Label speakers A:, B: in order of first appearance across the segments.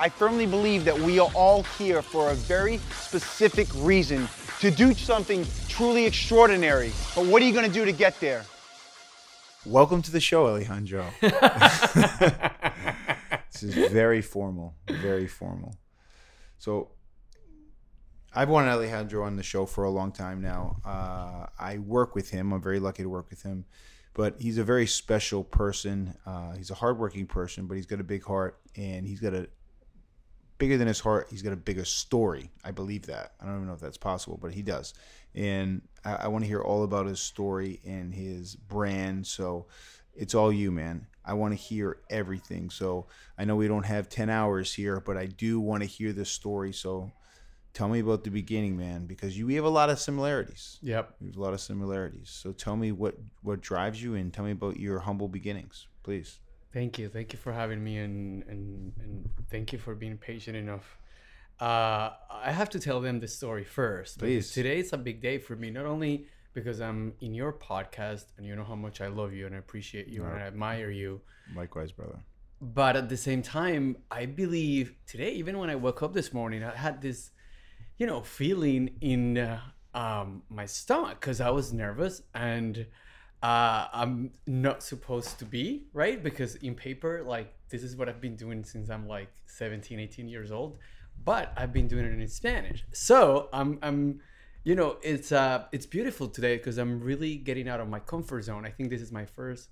A: I firmly believe that we are all here for a very specific reason to do something truly extraordinary. But what are you going to do to get there? Welcome to the show, Alejandro. this is very formal, very formal. So, I've wanted Alejandro on the show for a long time now. Uh, I work with him. I'm very lucky to work with him, but he's a very special person. Uh, he's a hardworking person, but he's got a big heart, and he's got a bigger than his heart. He's got a bigger story. I believe that. I don't even know if that's possible, but he does. And I, I want to hear all about his story and his brand. So it's all you, man. I want to hear everything. So I know we don't have 10 hours here, but I do want to hear this story. So tell me about the beginning, man, because you we have a lot of similarities.
B: Yep.
A: We have a lot of similarities. So tell me what what drives you and tell me about your humble beginnings, please.
B: Thank you. Thank you for having me and, and, and thank you for being patient enough. Uh, I have to tell them the story first.
A: Please.
B: Today is a big day for me, not only because I'm in your podcast and you know how much I love you and I appreciate you and I admire you,
A: Likewise, brother.
B: but at the same time, I believe today, even when I woke up this morning, I had this, you know, feeling in uh, um, my stomach because I was nervous and uh, I'm not supposed to be, right? Because in paper, like, this is what I've been doing since I'm like 17, 18 years old, but I've been doing it in Spanish. So I'm, I'm, you know, it's uh, it's beautiful today because I'm really getting out of my comfort zone. I think this is my first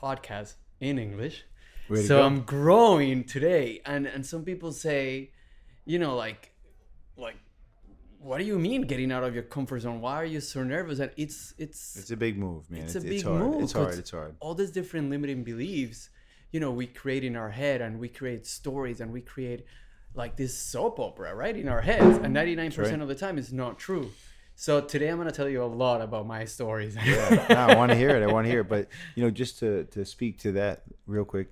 B: podcast in English
A: Way
B: so. I'm growing today, and and some people say, you know, like, like, what do you mean getting out of your comfort zone? Why are you so nervous? And it's it's
A: It's a big move, man.
B: It's
A: It's,
B: a
A: it's
B: big
A: hard.
B: move,
A: It's hard. It's hard.
B: all these different limiting beliefs. You know, we create in our head, and we create stories, and we create like this soap opera, right, in our heads. And 99% of the time, it's not true. So today, I'm gonna tell you a lot about my stories.
A: Yeah, no, I want to hear it. I want to hear it. But you know, just to to speak to that real quick,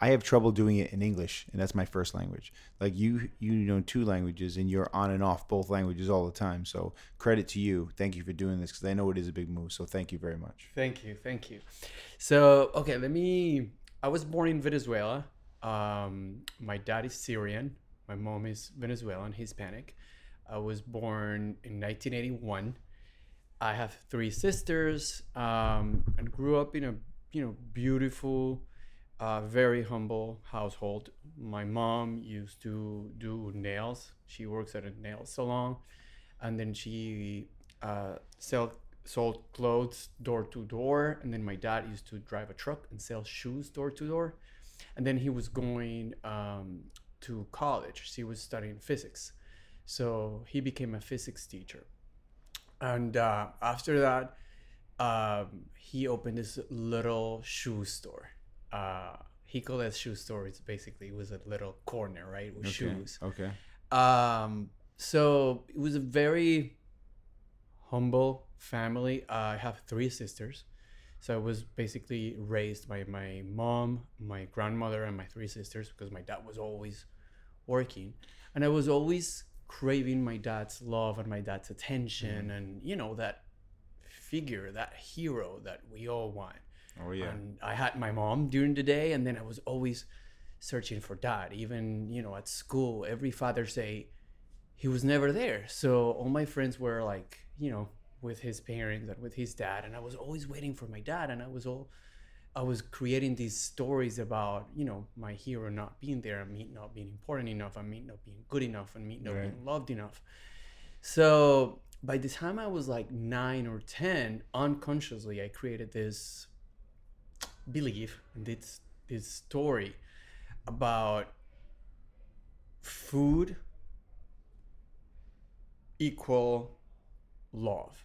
A: I have trouble doing it in English, and that's my first language. Like you, you know two languages, and you're on and off both languages all the time. So credit to you. Thank you for doing this because I know it is a big move. So thank you very much.
B: Thank you, thank you. So, okay, let me. I was born in Venezuela. Um, my dad is Syrian. My mom is Venezuelan, Hispanic. I was born in 1981. I have three sisters um, and grew up in a you know beautiful, uh, very humble household. My mom used to do nails. She works at a nail salon, and then she uh, sell sold clothes door to door. And then my dad used to drive a truck and sell shoes door to door. And then he was going um, to college. He was studying physics, so he became a physics teacher. And uh, after that, um, he opened this little shoe store. Uh, he called it shoe store. It's basically it was a little corner, right, with shoes.
A: Okay.
B: Um, so it was a very humble family. Uh, I have three sisters. So I was basically raised by my mom, my grandmother, and my three sisters because my dad was always working. And I was always craving my dad's love and my dad's attention and, you know, that figure, that hero that we all want.
A: Oh yeah.
B: And I had my mom during the day, and then I was always searching for dad. Even you know at school, every Father's Day, he was never there. So all my friends were like, you know, with his parents and with his dad, and I was always waiting for my dad. And I was all, I was creating these stories about you know my hero not being there, and me not being important enough, and me not being good enough, and me not
A: Right.
B: being loved enough. So by the time I was like nine or ten, unconsciously I created this belief and this this story about food equal love,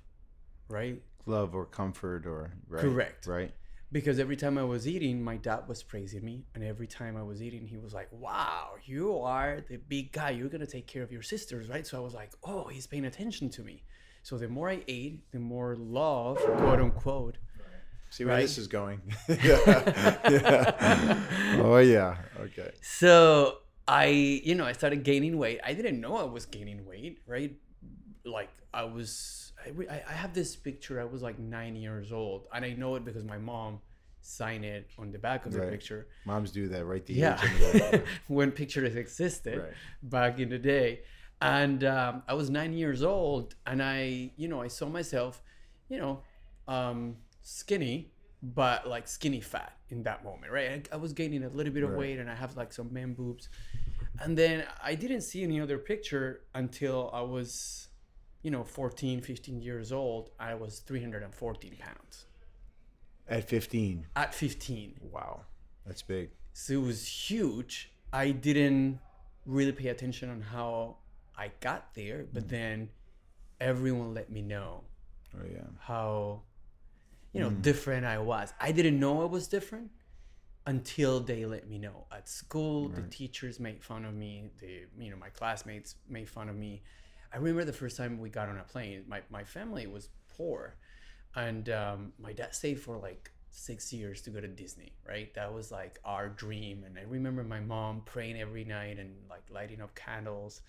B: right?
A: Love or comfort or right.
B: Correct.
A: Right.
B: Because every time I was eating, my dad was praising me, and every time I was eating, he was like, "Wow, you are the big guy. You're gonna take care of your sisters, right?" So I was like, "Oh, he's paying attention to me." So the more I ate, the more love, quote unquote.
A: See where
B: Right?
A: this is going. yeah. Oh yeah. Okay.
B: So I, you know, I started gaining weight. I didn't know I was gaining weight, right? Like I was, I, I I have this picture. I was like nine years old, and I know it because my mom signed it on the back of the
A: Right.
B: picture.
A: Moms do that, right? The
B: Yeah,
A: the-
B: when pictures existed
A: Right.
B: back in the day, and um, I was nine years old, and I, you know, I saw myself, you know, um, skinny, but like skinny fat in that moment, right? I, I was gaining a little bit of
A: Right.
B: weight, and I have like some man boobs, and then I didn't see any other picture until I was, you know, 14, 15 years old. I was 314 pounds
A: At 15.
B: at 15.
A: Wow. That's big.
B: So it was huge. I didn't really pay attention on how I got there, but mm. then everyone let me know
A: Oh yeah.
B: how you know different I was. I didn't know I was different until they let me know. At school, the teachers made fun of me. The you know my classmates made fun of me. I remember the first time we got on a plane. My my family was poor, and um, my dad saved for like six years to go to Disney. Right, that was like our dream. And I remember my mom praying every night and like lighting up candles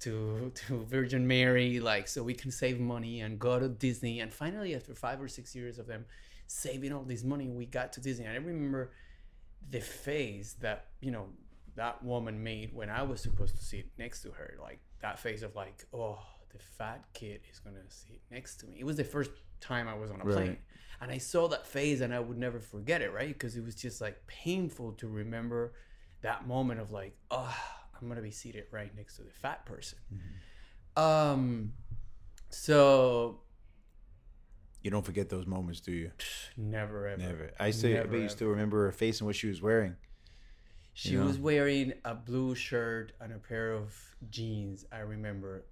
B: to to Virgin Mary, like so we can save money and go to Disney. And finally, after five or six years of them saving all this money, we got to Disney. And I remember the face that you know that woman made when I was supposed to sit next to her, like that face of like, oh, the fat kid is gonna sit next to me. It was the first time I was on a
A: Right.
B: plane, and I saw that face, and I would never forget it, right? Because it was just like painful to remember that moment of like, oh, I'm gonna be seated right next to the fat person. Um, so
A: You don't forget those moments, do you?
B: never ever.
A: Never. I still,
B: Never,
A: I used to remember her face and what she was wearing.
B: She
A: You know?
B: was wearing a blue shirt and a pair of jeans. I remember,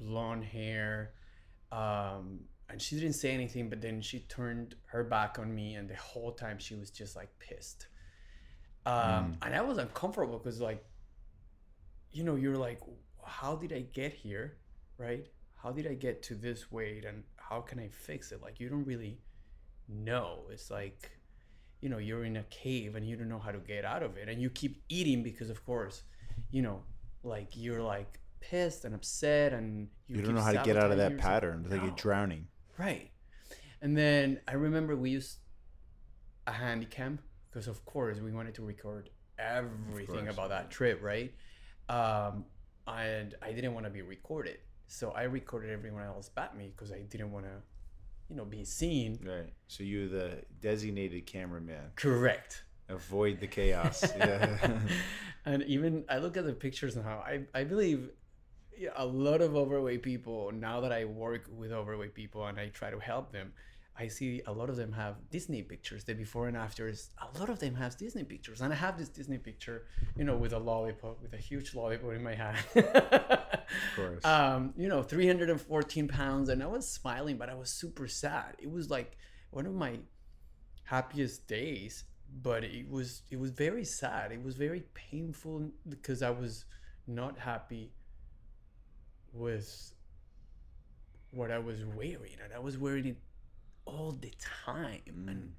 B: blonde hair, um, and she didn't say anything. But then she turned her back on me, and the whole time she was just like pissed. Um, And I was uncomfortable because, like, you know, you're like, how did I get here, right? How did I get to this weight, and how can I fix it? Like, you don't really know. It's like you know you're in a cave and you don't know how to get out of it and you keep eating because of course you know like you're like pissed and upset and
A: You, don't know how to get out of that
B: yourself.
A: pattern. It's like
B: No.
A: you're drowning.
B: right and then i remember we used a handy cam because of course we wanted to record everything about that trip right um, and i didn't want to be recorded so i recorded everyone else but me because i didn't want to you know be seen
A: Right. So you're the designated cameraman.
B: correct
A: Avoid the chaos. yeah.
B: and even I look at the pictures now. I, I believe yeah, a lot of overweight people now that I work with overweight people and I try to help them, I see a lot of them have Disney pictures. The before and afters, a lot of them have Disney pictures, and I have this Disney picture, you know, with a lollipop, with a huge lollipop in my hand. of
A: course.
B: Um, you know, 314 pounds, and I was smiling, but I was super sad. It was like one of my happiest days but it was it was very sad it was very painful because i was not happy with what i was wearing and i was wearing it all the time. And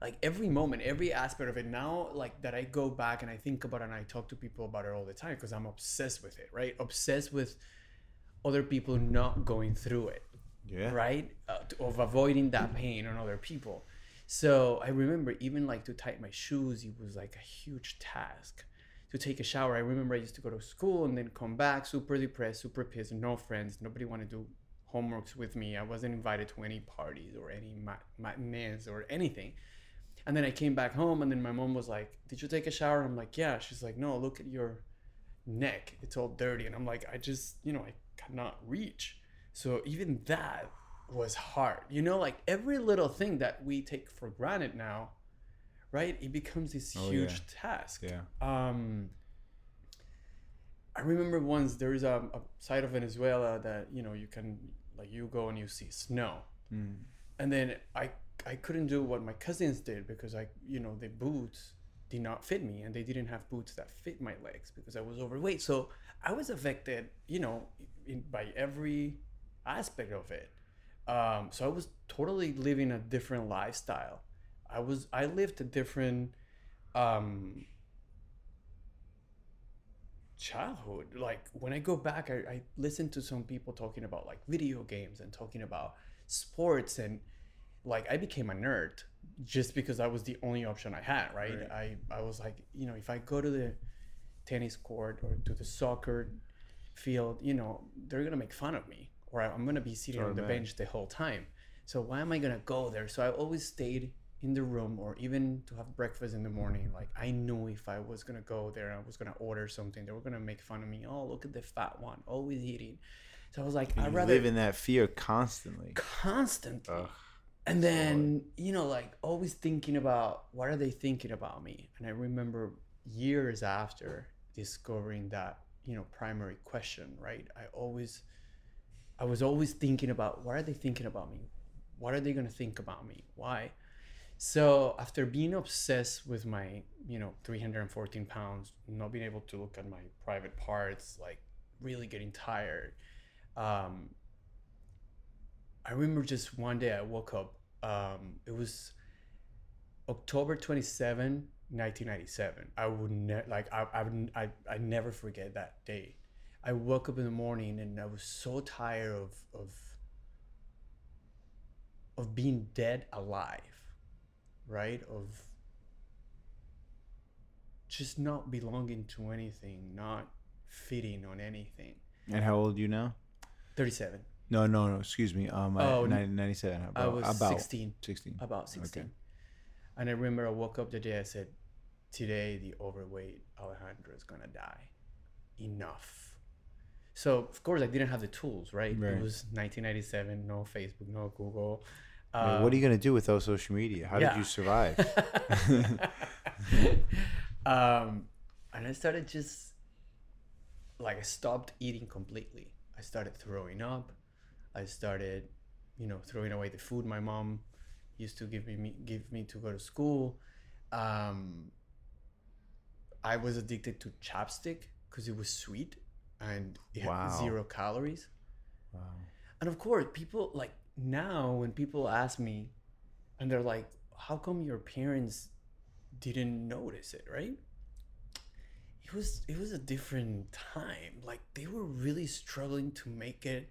B: like every moment every aspect of it now like that i go back and i think about it and i talk to people about it all the time because i'm obsessed with it right? Obsessed with other people not going through it
A: yeah.
B: right? Uh, to- of avoiding that pain on other people. So i remember even like to tie my shoes it was like a huge task. To take a shower i remember i used to go to school and then come back super depressed super pissed no friends nobody wanted to do homeworks with me i wasn't invited to any parties or any mat- matinees or anything and then i came back home and then my mom was like did you take a shower i'm like yeah she's like no look at your neck it's all dirty and i'm like i just you know i cannot reach so even that was hard. You know, like every little thing that we take for granted now, right? It becomes this
A: Oh,
B: huge
A: yeah.
B: task.
A: Yeah.
B: Um I remember once there is a, a side of Venezuela that, you know, you can like you go and you see snow.
A: Mm.
B: And then I I couldn't do what my cousins did because I you know, the boots did not fit me and they didn't have boots that fit my legs because I was overweight. So I was affected, you know, in, by every aspect of it. Um, so I was totally living a different lifestyle. I was I lived a different um, childhood. Like when I go back, I, I listen to some people talking about like video games and talking about sports and like I became a nerd just because that was the only option I had, right?
A: Right.
B: I, I was like, you know, if I go to the tennis court or to the soccer field, you know, they're gonna make fun of me or I'm gonna be sitting on the
A: Totally.
B: bench the whole time. So why am I gonna go there? So I always stayed in the room or even to have breakfast in the morning. Like I knew if I was gonna go there, I was gonna order something, they were gonna make fun of me. Oh, look at the fat one, always eating. So I was like, I'd rather
A: live in that fear constantly.
B: constantly.
A: Ugh.
B: And then, you know, like always thinking about what are they thinking about me? And I remember years after discovering that, you know, primary question, right? I always I was always thinking about what are they thinking about me? What are they going to think about me? Why? So after being obsessed with my, you know, 314 pounds, not being able to look at my private parts, like really getting tired, um, I remember just one day I woke up. Um, it was October 27, 1997. I would never like I, I I I never forget that day. I woke up in the morning and I was so tired of of of being dead alive, right? Of just not belonging to anything, not fitting on anything.
A: And how old are you now?
B: 37.
A: No, no, no. Excuse me. Um,
B: Oh,
A: oh,
B: n-
A: 97.
B: I was
A: about
B: 16.
A: 16.
B: About 16. Okay. And I remember I woke up the day I said, Today the overweight Alejandro is gonna die. Enough. So of course I didn't have the tools, right?
A: Right.
B: It was 1997, no Facebook, no Google.
A: What are you gonna do without social media? How
B: yeah.
A: did you survive?
B: um, and I started just like I stopped eating completely. I started throwing up. I started, you know, throwing away the food my mom used to give me give me to go to school. Um, I was addicted to chapstick because it was sweet and it
A: Wow.
B: had zero calories.
A: wow.
B: And of course, people like now when people ask me and they're like, how come your parents didn't notice it, right? It was it was a different time. Like they were really struggling to make it,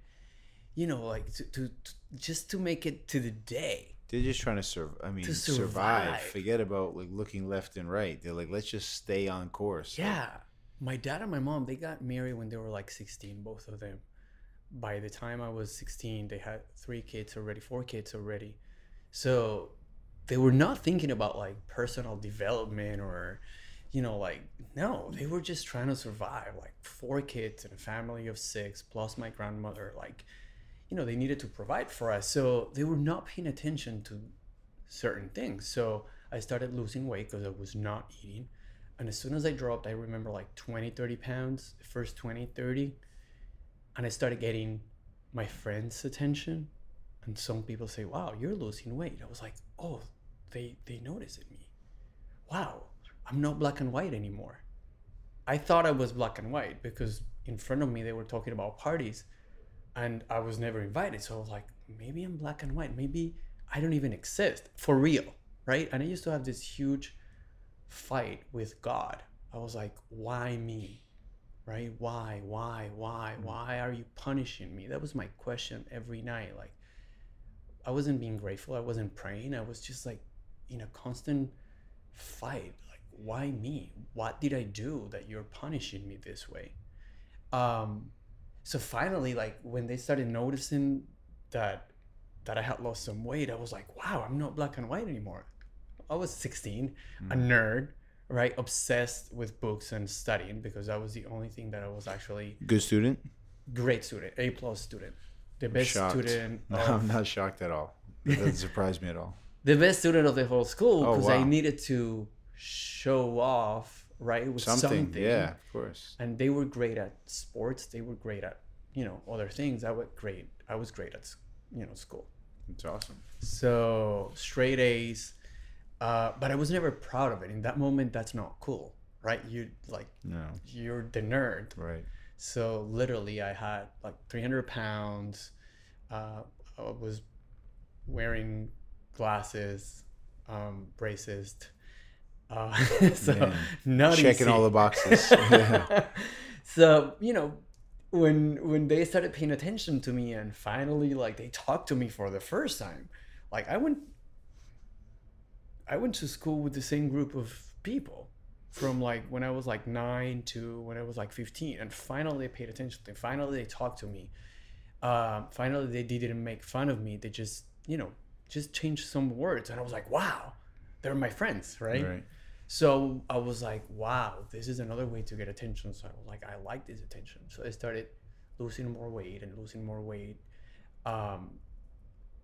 B: you know, like to, to, to just to make it to the day.
A: They're just trying to survive. I mean, survive.
B: survive.
A: Forget about like looking left and right. They're like, let's just stay on course. Like,
B: Yeah. My dad and my mom, they got married when they were like 16, both of them. By the time I was 16, they had three kids already, four kids already. So they were not thinking about like personal development or, you know, like, no, they were just trying to survive. Like four kids and a family of six, plus my grandmother. Like, you know, they needed to provide for us. So they were not paying attention to certain things. So I started losing weight because I was not eating. And as soon as I dropped, I remember like 20, 30 pounds, first 20, 30. And I started getting my friends' attention. And some people say, wow, you're losing weight. I was like, oh, they, they notice it me. Wow, I'm not black and white anymore. I thought I was black and white because in front of me they were talking about parties and I was never invited. So I was like, maybe I'm black and white. Maybe I don't even exist for real, right? And I used to have this huge fight with God. I was like, why me? Right? Why, why, why, why are you punishing me? That was my question every night. Like, I wasn't being grateful. I wasn't praying. I was just like in a constant fight. Like, why me? What did I do that you're punishing me this way? Um, so finally, like when they started noticing that that I had lost some weight, I was like, wow, I'm not black and white anymore. I was 16, a nerd, right? Obsessed with books and studying because that was the only thing that I was actually
A: Good student.
B: great student, A plus student, the best
A: shocked.
B: student,
A: No,
B: of,
A: I'm not shocked at all. That doesn't surprise me at all.
B: the best student of the whole school
A: Oh,
B: because I needed to show off, right? With
A: Something.
B: something.
A: Yeah, of course.
B: And they were great at sports. They were great at you know other things. I was great. I was great at you know school.
A: It's awesome.
B: So straight A's, uh, but I was never proud of it. In that moment, that's not cool, right? You like
A: No,
B: you're the nerd.
A: right.
B: So literally, I had like 300 pounds. Uh, I was wearing glasses, um, braces. Uh, so
A: Yeah.
B: not
A: Checking
B: easy.
A: all the boxes. Yeah.
B: so you know when when they started paying attention to me and finally like they talked to me for the first time like i went i went to school with the same group of people from like when i was like 9 to when i was like 15 and finally they paid attention to me finally they talked to me um, finally they didn't make fun of me they just you know just changed some words and i was like wow they're my friends right
A: Right.
B: so I was like, wow, this is another way to get attention. So I was like, I like this attention. So I started losing more weight and losing more weight. Um,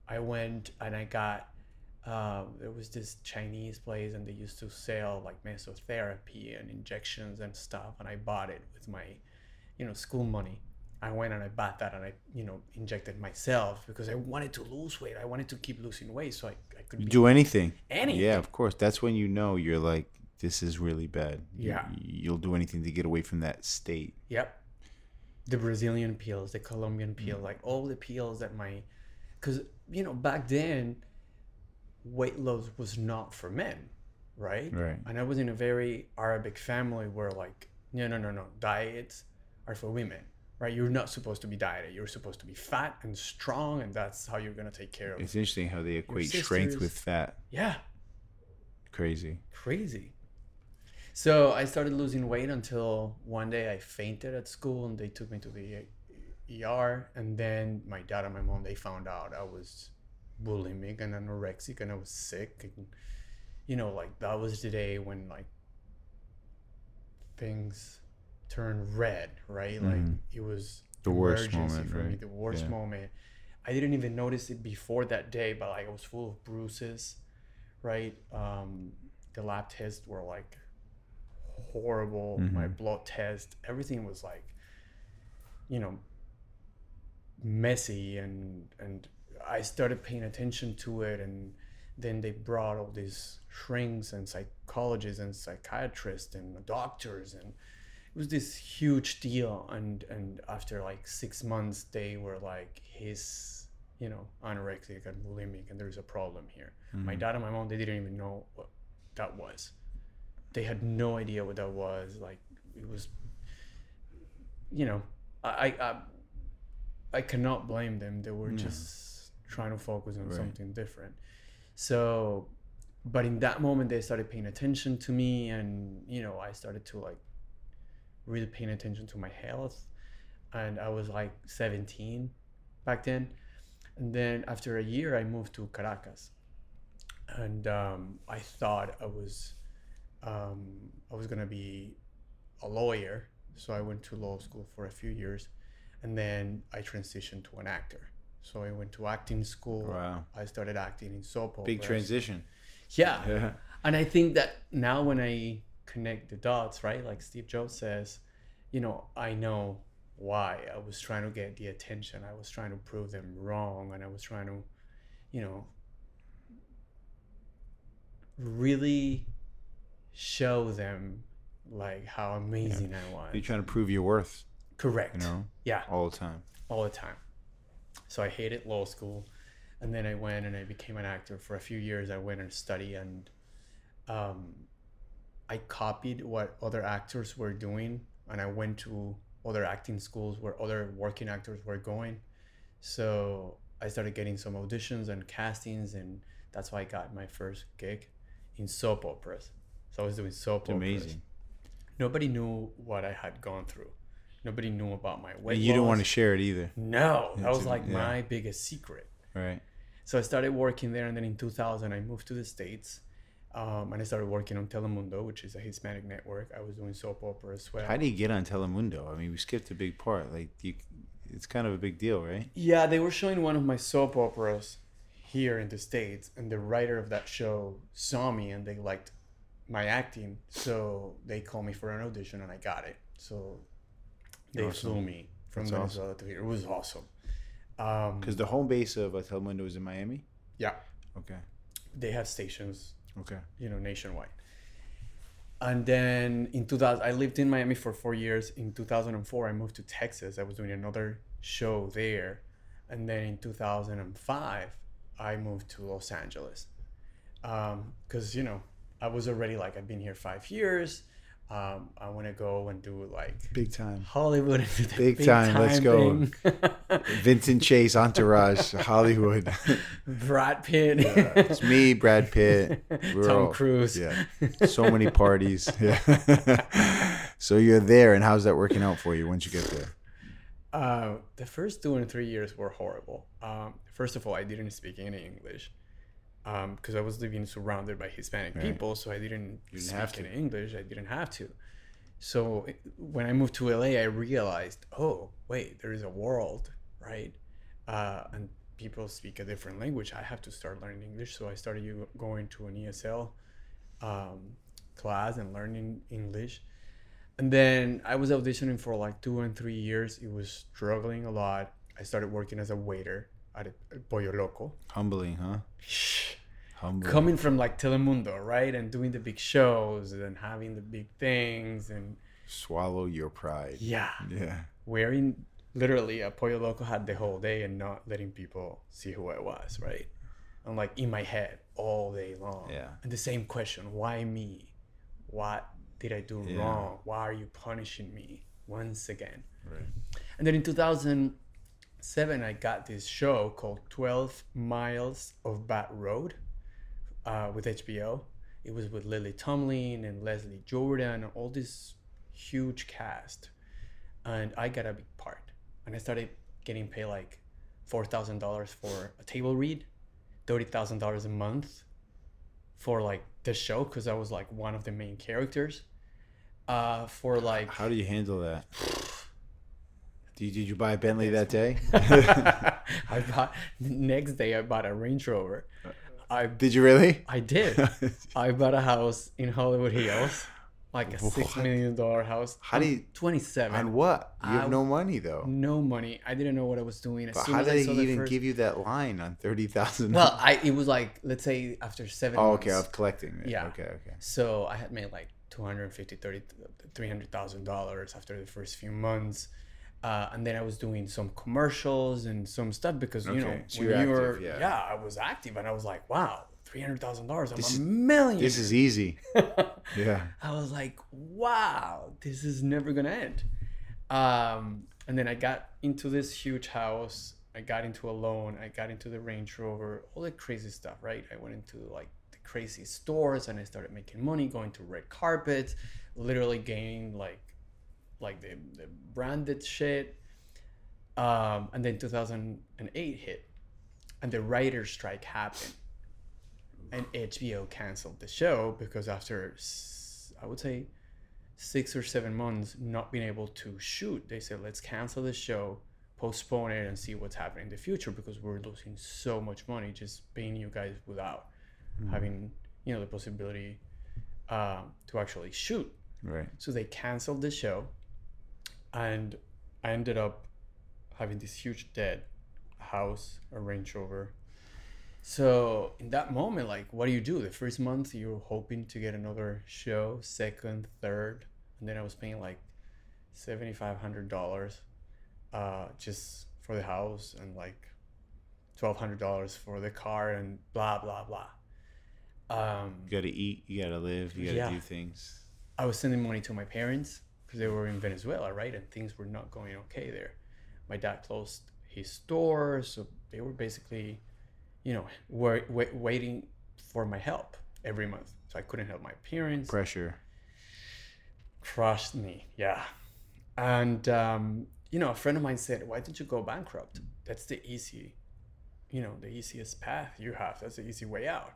B: I went and I got, um, there was this Chinese place and they used to sell like mesotherapy and injections and stuff. And I bought it with my, you know, school money. I went and I bought that and I, you know, injected myself because I wanted to lose weight. I wanted to keep losing weight so I, I could
A: do anything.
B: anything.
A: Yeah, of course. That's when you know you're like, this is really bad.
B: Yeah.
A: You'll do anything to get away from that state.
B: Yep. The Brazilian peels, the Colombian peel, like all the peels that my, because you know back then, weight loss was not for men, right?
A: Right.
B: And I was in a very Arabic family where like, no, no, no, no, diets are for women, right? You're not supposed to be dieted. You're supposed to be fat and strong, and that's how you're gonna take care of.
A: It's interesting how they equate strength with fat.
B: yeah,
A: Crazy.
B: crazy. So I started losing weight until one day I fainted at school and they took me to the ER. And then my dad and my mom they found out I was bulimic and anorexic and I was sick. And you know, like that was the day when like things turned red, right? Like
A: Mhm.
B: it was
A: The worst moment,
B: for me, the worst
A: Yeah.
B: moment. I didn't even notice it before that day, but like I was full of bruises, right? Um, the lab tests were like horrible. My
A: Mhm.
B: blood test, everything was like, you know, messy, and and I started paying attention to it, and then they brought all these shrinks and psychologists and psychiatrists and doctors and it was this huge deal. And and after like six months they were like he's you know anorexic and bulimic and there's a problem here. My
A: Mhm.
B: dad and my mom they didn't even know what that was. They had no idea what that was. Like it was you know i i i, cannot blame them. They were
A: No.
B: just trying to focus on
A: Right.
B: something different. So but in that moment they started paying attention to me and you know i started to like really paying attention to my health. And i was like 17 back then. And then after a year i moved to caracas. And um, i thought i was um, i was going to be a lawyer. So i went to law school for a few years. And then i transitioned to an actor so i went to acting school
A: Wow.
B: i started acting in soap operas
A: Big transition.
B: yeah
A: Yeah.
B: and I think that now when I connect the dots, right, like Steve Jobs says, you know, I know why I was trying to get the attention. I was trying to prove them wrong, and I was trying to, you know, really show them like how amazing I was.
A: You're trying to prove your worth,
B: Correct.
A: you know,
B: Yeah
A: all the time.
B: all the time. So I hated law school, and then I went and I became an actor for a few years. I went and studied, and um, I copied what other actors were doing, and I went to other acting schools where other working actors were going. So I started getting some auditions and castings, and that's why I got my first gig in soap operas. So I was doing soap
A: It's
B: operas.
A: amazing.
B: Nobody knew what I had gone through. Nobody knew about my weight.
A: And you don't want to share it either,
B: No, that
A: It's
B: was
A: a-
B: like
A: yeah.
B: my biggest secret.
A: right?
B: So I started working there, and then in 2000, I moved to the States. Um, and I started working on Telemundo, which is a Hispanic network. I was doing soap opera as well.
A: How do you get on Telemundo? I mean, we skipped a big part. Like, you, it's kind of a big deal, right?
B: Yeah, they were showing one of my soap operas here in the States, and the writer of that show saw me and they liked my acting. So they called me for an audition, and I got it. So they
A: Awesome.
B: flew me from
A: That's awesome.
B: Venezuela to here. It was awesome. Um,
A: Because the home base of Telemundo is in Miami.
B: yeah,
A: Okay.
B: they have stations
A: Okay.
B: you know nationwide and then in 2000 i lived in miami for four years in 2004 i moved to texas i was doing another show there and then in 2005 I moved to Los Angeles because you know I was already like I've been here five years. Um, I want to go and do like
A: Big time.
B: Hollywood do
A: Big time, let's go. Vincent Chase, Entourage, Hollywood.
B: Brad Pitt.
A: it's me, Brad Pitt. We're
B: Tom
A: all-
B: Cruise.
A: Yeah. So many parties. Yeah. so you're there, and how's that working out for you once you get there?
B: Uh, the first two and three years were horrible. Um, first of all, I didn't speak any English because I was living surrounded by Hispanic
A: Right.
B: people, so I didn't,
A: didn't
B: speak
A: have to.
B: English. I didn't have to. So when I moved to LA, I realized, oh wait, there is a world, right? Uh, and people speak a different language. I have to start learning English. So I started going to an ESL um, class and learning English. And then I was auditioning for like two and three years. It was struggling a lot. I started working as a waiter at, Pollo Loco.
A: Humbling, huh? Humbling.
B: Coming from like Telemundo, right? And doing the big shows and having the big things. And
A: Swallow your pride.
B: yeah,
A: Yeah.
B: wearing literally a Pollo Loco hat the whole day and not letting people see who I was, right? I'm like in my head all day long.
A: Yeah.
B: And the same question why me? What did I do
A: Yeah.
B: wrong? Why are you punishing me once again?
A: Right.
B: And then in 2007, I got this show called 12 Miles of Bad Road uh, with HBO. It was with Lily Tomlin and Leslie Jordan, and all this huge cast. And I got a big part. And I started getting paid like $4,000 for a table read, $30,000 a month for like the show because I was like one of the main characters. Uh, for like
A: How do you handle that? Did, did you buy a Bentley that day?
B: I bought next day. I bought a Range Rover. Uh, I
A: did you really?
B: I did. I bought a house in Hollywood Hills, like a six million dollar house.
A: How do you-
B: Twenty seven.
A: On what? You have
B: I-
A: no money though.
B: No money. I didn't know what I was doing. As
A: But
B: soon
A: how
B: as
A: did
B: I
A: they even
B: first-
A: give you that line on thirty thousand?
B: Well, I it was like let's say after seven.
A: oh, okay,
B: months.
A: was collecting. It.
B: Yeah.
A: Okay, okay.
B: So I had made like 250, 30, 300,000 dollars after the first few months. Uh, and then I was doing some commercials and some stuff because, you know,
A: so
B: when you were,
A: yeah.
B: yeah. I was active and I was like, wow, $300,000. I'm
A: This
B: a million.
A: This is easy. Yeah.
B: I was like, wow, this is never going to end. Um, and then I got into this huge house. I got into a loan. I got into the Range Rover, all the crazy stuff, right? I went into like the crazy stores and I started making money, going to red carpets, literally gaining like like the, the branded shit. Um, and then 2008 hit and the writer's strike happened and HBO canceled the show because after I would say six or seven months not being able to shoot, they said let's cancel the show, postpone it, and see what's happening in the future because we're losing so much money just paying you guys without having you know the possibility um, to actually shoot.
A: Right.
B: So they canceled the show, and I ended up having this huge debt, a house, a Range Rover. So in that moment, like, what do you do? The first month, you're hoping to get another show, second, third, and then I was paying like seventy five hundred dollars, uh, just for the house, and like twelve hundred dollars for the car, and blah blah blah. Um,
A: You gotta eat. You gotta live. You gotta
B: Yeah.
A: do things.
B: I was sending money to my parents because they were in Venezuela, right? And things were not going okay there. My dad closed his store, so they were basically, you know, were, wa waiting for my help every month. So I couldn't help my parents.
A: Pressure.
B: Crushed me, yeah. And um, you know, a friend of mine said, "Why didn't you go bankrupt? That's the easy, you know, the easiest path you have. That's the easy way out."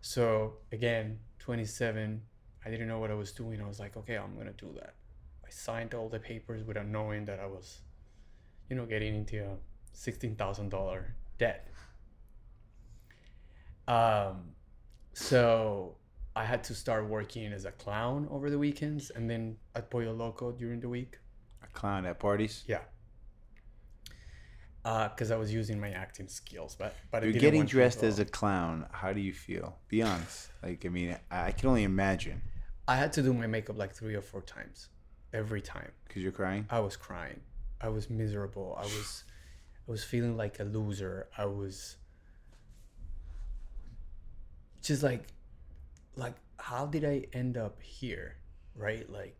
B: So again, 27, I didn't know what I was doing. I was like, "Okay, I'm gonna do that." I signed all the papers without knowing that I was, you know, getting into a sixteen thousand dollar debt. Um, so I had to start working as a clown over the weekends and then at Pollo Loco during the week.
A: A clown at parties.
B: Yeah. Because I was using my acting skills, but but
A: You're getting dressed as a clown. How do you feel? Be honest. Like I mean, I I can only imagine
B: I had to do my makeup like three or four times, every time.
A: because you're crying.
B: I was crying. I was miserable. I was, I was feeling like a loser. I was just like like how did I end up here? Right? Like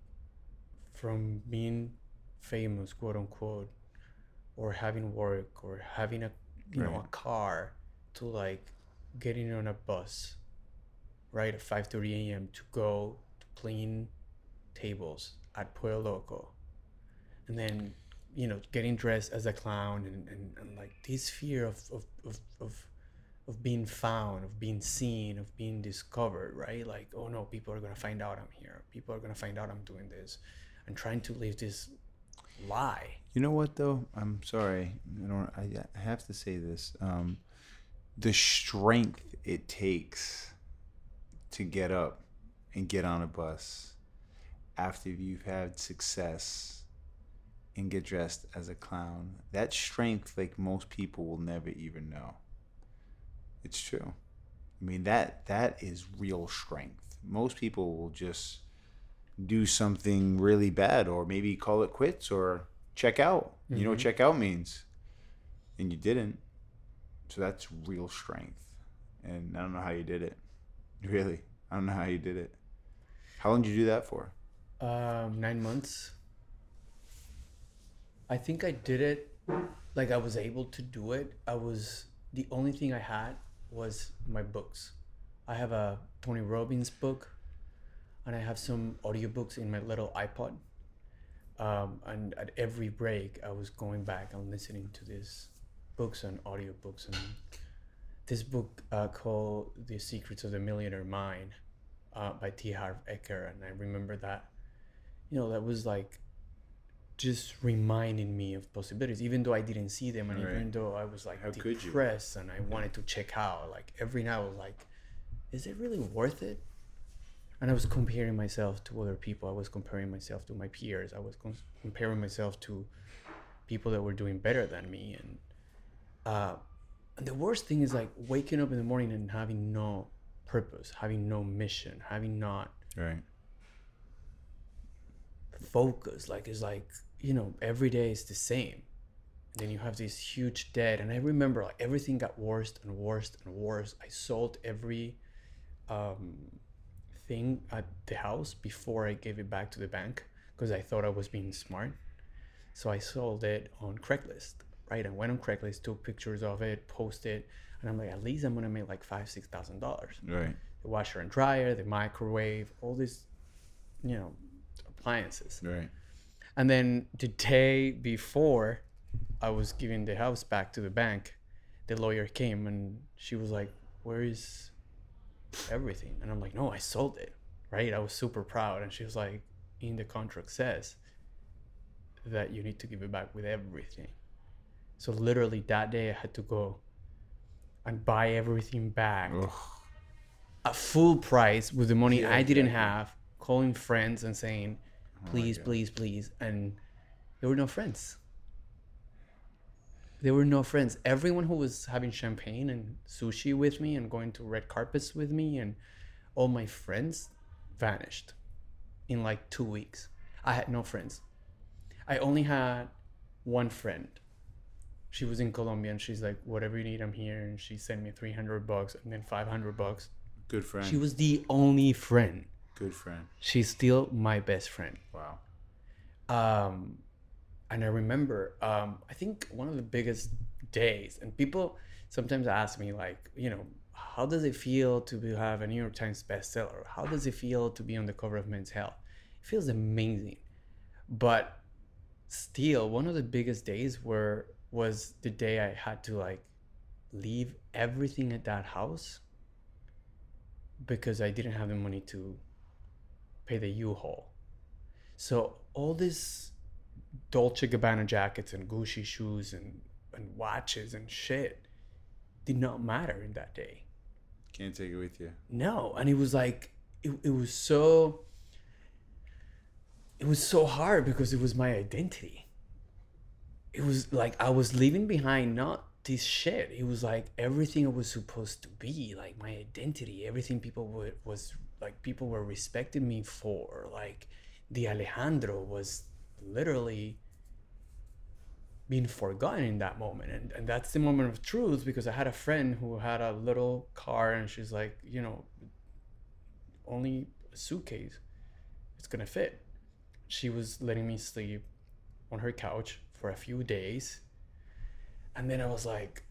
B: from being famous, quote unquote, or having work or having a you know a car to like getting on a bus right at 5:30 a.m. to go to clean tables at Pollo Loco and then you know getting dressed as a clown and, and, and like this fear of of, of, of of being found of being seen of being discovered right like oh no people are gonna find out i'm here people are gonna find out i'm doing this and trying to live this lie
A: You know what though? I'm sorry. I don't. I have to say this. Um, the strength it takes to get up and get on a bus after you've had success and get dressed as a clown. That strength, like most people, will never even know. It's true. I mean that that is real strength. Most people will just do something really bad or maybe call it quits or check out. You know what
B: Mhm.
A: check out means. And you didn't. So that's real strength. And I don't know how you did it. Really. I don't know how you did it. How long did you do that for?
B: Um nine months. I think i did it like i was able to do it. I was the only thing i had was my books. I have a tony robbins book and i have some audiobooks in my little ipod. Um, and at every break i was going back and listening to these books and audiobooks. And this book uh, called the secrets of the millionaire mind uh, by T. Harv Eker, and I remember that, you know, that was like just reminding me of possibilities, even though I didn't see them, and even though I was like
A: How
B: depressed and I wanted to check out. Like every night, I was like, "Is it really worth it?" And I was comparing myself to other people. I was comparing myself to my peers. I was cons- comparing myself to people that were doing better than me, and uh, and the worst thing is like waking up in the morning and having no purpose, having no mission, having not
A: Right.
B: Focus. Like it's like you know every day is the same. And then you have this huge debt, and I remember like everything got worse and worse and worse. I sold every um, thing at the house before I gave it back to the bank because I thought I was being smart. So I sold it on Craigslist, right? I went on Craigslist, took pictures of it, posted, and I'm like, at least I'm gonna make like five, six thousand dollars
A: Right.
B: the washer and dryer, the microwave, all this, you know, appliances.
A: Right.
B: And then the day before I was giving the house back to the bank, the lawyer came and she was like, Where is everything? And I'm like, No, I sold it. Right? I was super proud. And she was like, In the contract says that you need to give it back with everything. So literally that day I had to go and buy everything back
A: Ugh.
B: at full price with the money
A: Yeah,
B: I didn't
A: exactly.
B: have, calling friends and saying,
A: Oh
B: please,
A: God.
B: please, please. And there were no friends. There were no friends. Everyone who was having champagne and sushi with me and going to red carpets with me and all my friends vanished in like two weeks. I had no friends. I only had one friend. She was in Colombia and she's like, whatever you need, I'm here. And she sent me 300 bucks and then 500 bucks.
A: Good friend.
B: She was the only friend.
A: Good friend.
B: She's still my best friend.
A: Wow.
B: Um, and I remember, um, I think one of the biggest days, and people sometimes ask me, like, you know, how does it feel to be, have a New York Times bestseller? How does it feel to be on the cover of Men's Health? It feels amazing. But still, one of the biggest days were was the day I had to like leave everything at that house because I didn't have the money to pay the U-Haul. So all this Dolce Gabbana jackets and Gucci shoes and, and watches and shit did not matter in that day.
A: Can't take it with you.
B: No, and it was like it, it was so it was so hard because it was my identity. It was like I was leaving behind not this shit. It was like everything I was supposed to be, like my identity, everything people were was like people were respecting me for. Like the Alejandro was literally being forgotten in that moment. And, and that's the moment of truth because i had a friend who had a little car and she's like you know only a suitcase. It's gonna fit. She was letting me sleep on her couch for a few days. And then i was like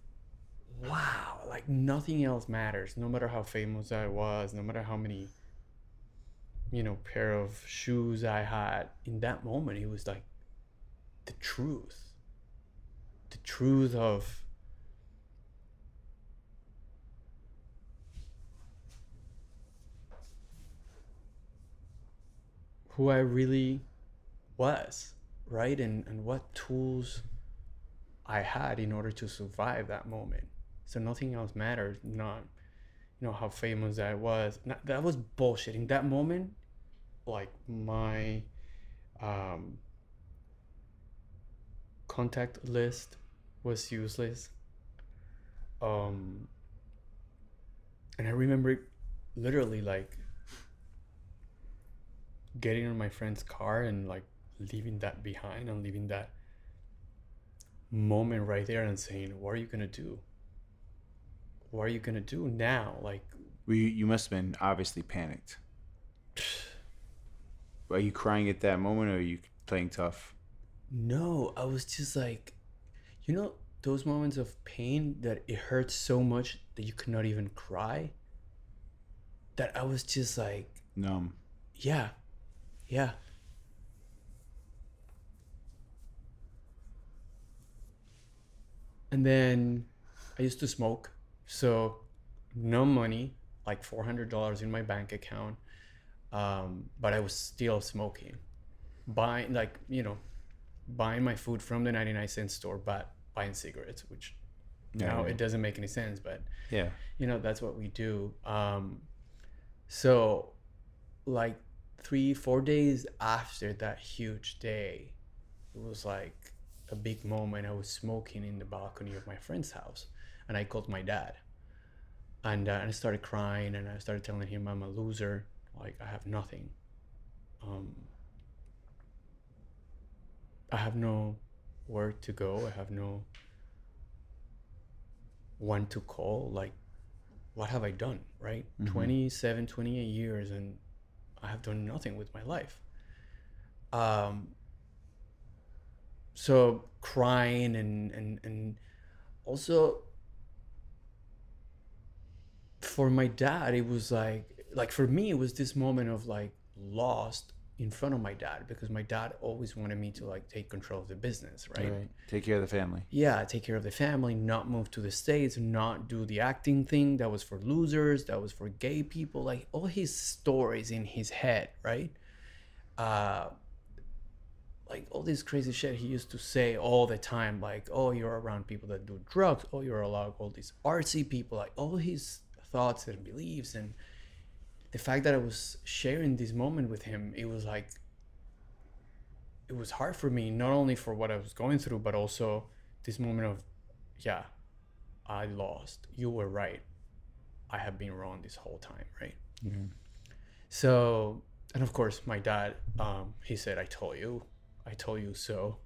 B: wow like nothing else matters no matter how famous i was no matter how many you know pair of shoes i had in that moment it was like the truth the truth of who I really was, right? And and what tools I had in order to survive that moment. So nothing else mattered. Not, you know, how famous I was. Not, that was bullshit. In that moment, like my um, contact list was useless. Um, and I remember literally like getting in my friend's car and like leaving that behind and leaving that moment right there and saying, What are you gonna do? What are you gonna do now? Like
A: Well, you, you must have been obviously panicked. Are you crying at that moment or are you playing tough?
B: No, I was just like, you know, those moments of pain that it hurts so much that you could not even cry. That I was just like,
A: Numb.
B: yeah, yeah. And then I used to smoke, so no money, like four hundred dollars in my bank account, um, but I was still smoking, buying like you know buying my food from the 99 cent store but buying cigarettes which
A: Yeah,
B: now
A: right.
B: it doesn't make any sense but
A: Yeah.
B: you know that's what we do um so like three four days after that huge day it was like a big moment i was smoking in the balcony of my friend's house and i called my dad and, uh, and i started crying and i started telling him i'm a loser like i have nothing um i have no where to go i have no one to call like what have I done, right?
A: Mhm.
B: 27, 28 years, and I have done nothing with my life. Um, so crying and, and, and also for my dad, it was like, like for me, it was this moment of like lost in front of my dad because my dad always wanted me to like take control of the business, right?
A: Right. Take care of the family.
B: yeah, take care of the family, not move to the States, not do the acting thing that was for losers, that was for gay people, like all his stories in his head, right? Uh, like all this crazy shit he used to say all the time, like, oh, you're around people that do drugs, oh, you're around all these artsy people, like all his thoughts and beliefs. And the fact that I was sharing this moment with him, it was like, it was hard for me not only for what I was going through, but also this moment of, yeah, I lost. You were right. I have been wrong this whole time, right?
A: Mhm.
B: So, and of course, my dad, um, he said, "I told you, I told you so,"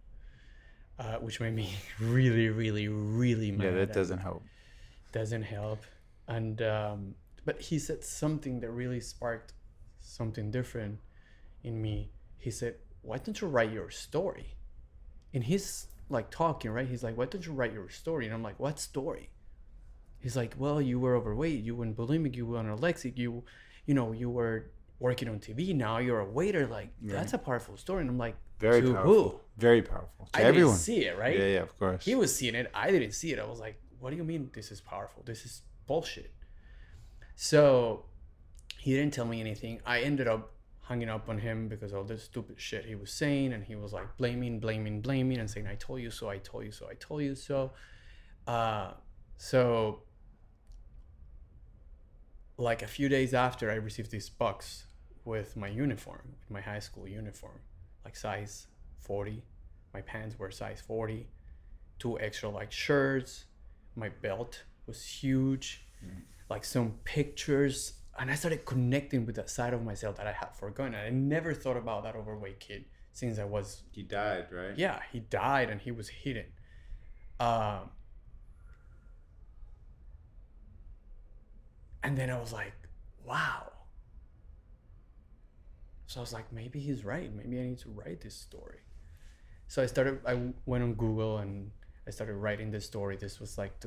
B: uh, which made me really, really, really mad.
A: Yeah, that doesn't help.
B: doesn't help. And um, but he said something that really sparked something different in me. He said, "Why don't you write your story?" And he's like talking, right? He's like, "Why don't you write your story?" And I'm like, "What story?" He's like, "Well, you were overweight, you went bulimic, you were anorexic, you, you know, you were working on TV. Now you're a waiter. Like that's a powerful story." And I'm like,
A: Very
B: to
A: powerful.
B: who?
A: Very powerful. To
B: I
A: everyone.
B: didn't see it, right?
A: Yeah, yeah, of course.
B: He was seeing it. I didn't see it. I was like, what do you mean this is powerful? This is bullshit. So he didn't tell me anything. I ended up hanging up on him because all this stupid shit he was saying. And he was like blaming, blaming, blaming, and saying, I told you so, I told you so, I told you so. Uh, so, like a few days after, I received this box with my uniform, with my high school uniform, like size 40. My pants were size 40 two extra like shirts. My belt was huge, like some pictures, and I started connecting with that side of myself that I had forgotten. I never thought about that overweight kid since I was
A: he died, right?
B: yeah he died and he was hidden. Um, and then I was like, wow. So I was like, maybe he's right. Maybe I need to write this story. So I started, I went on Google and I started writing this story. This was like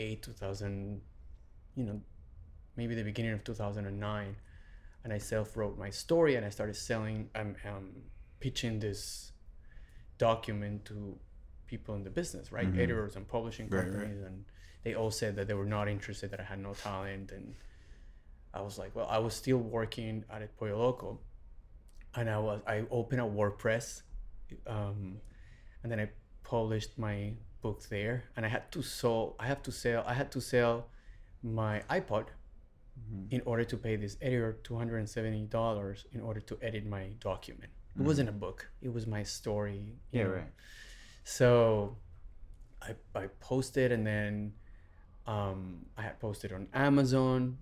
B: 2008, 2000, you know, maybe the beginning of 2009. And I self wrote my story and I started selling, um, um, pitching this document to people in the business, right?
A: Mhm.
B: Editors and publishing
A: Right, right.
B: companies. And they all said that they were not interested, that I had no talent. And I was like, well, I was still working at El Pollo Loco. And I was, I opened a WordPress. Um, and then I published my book there. And I had to sell, I have to sell, I had to sell my iPod
A: Mhm.
B: in order to pay this editor $270 in order to edit my document. It wasn't a book, it was my story.
A: Mm-hmm. Yeah,
B: know.
A: right.
B: So I, I posted and then um, I had posted on Amazon.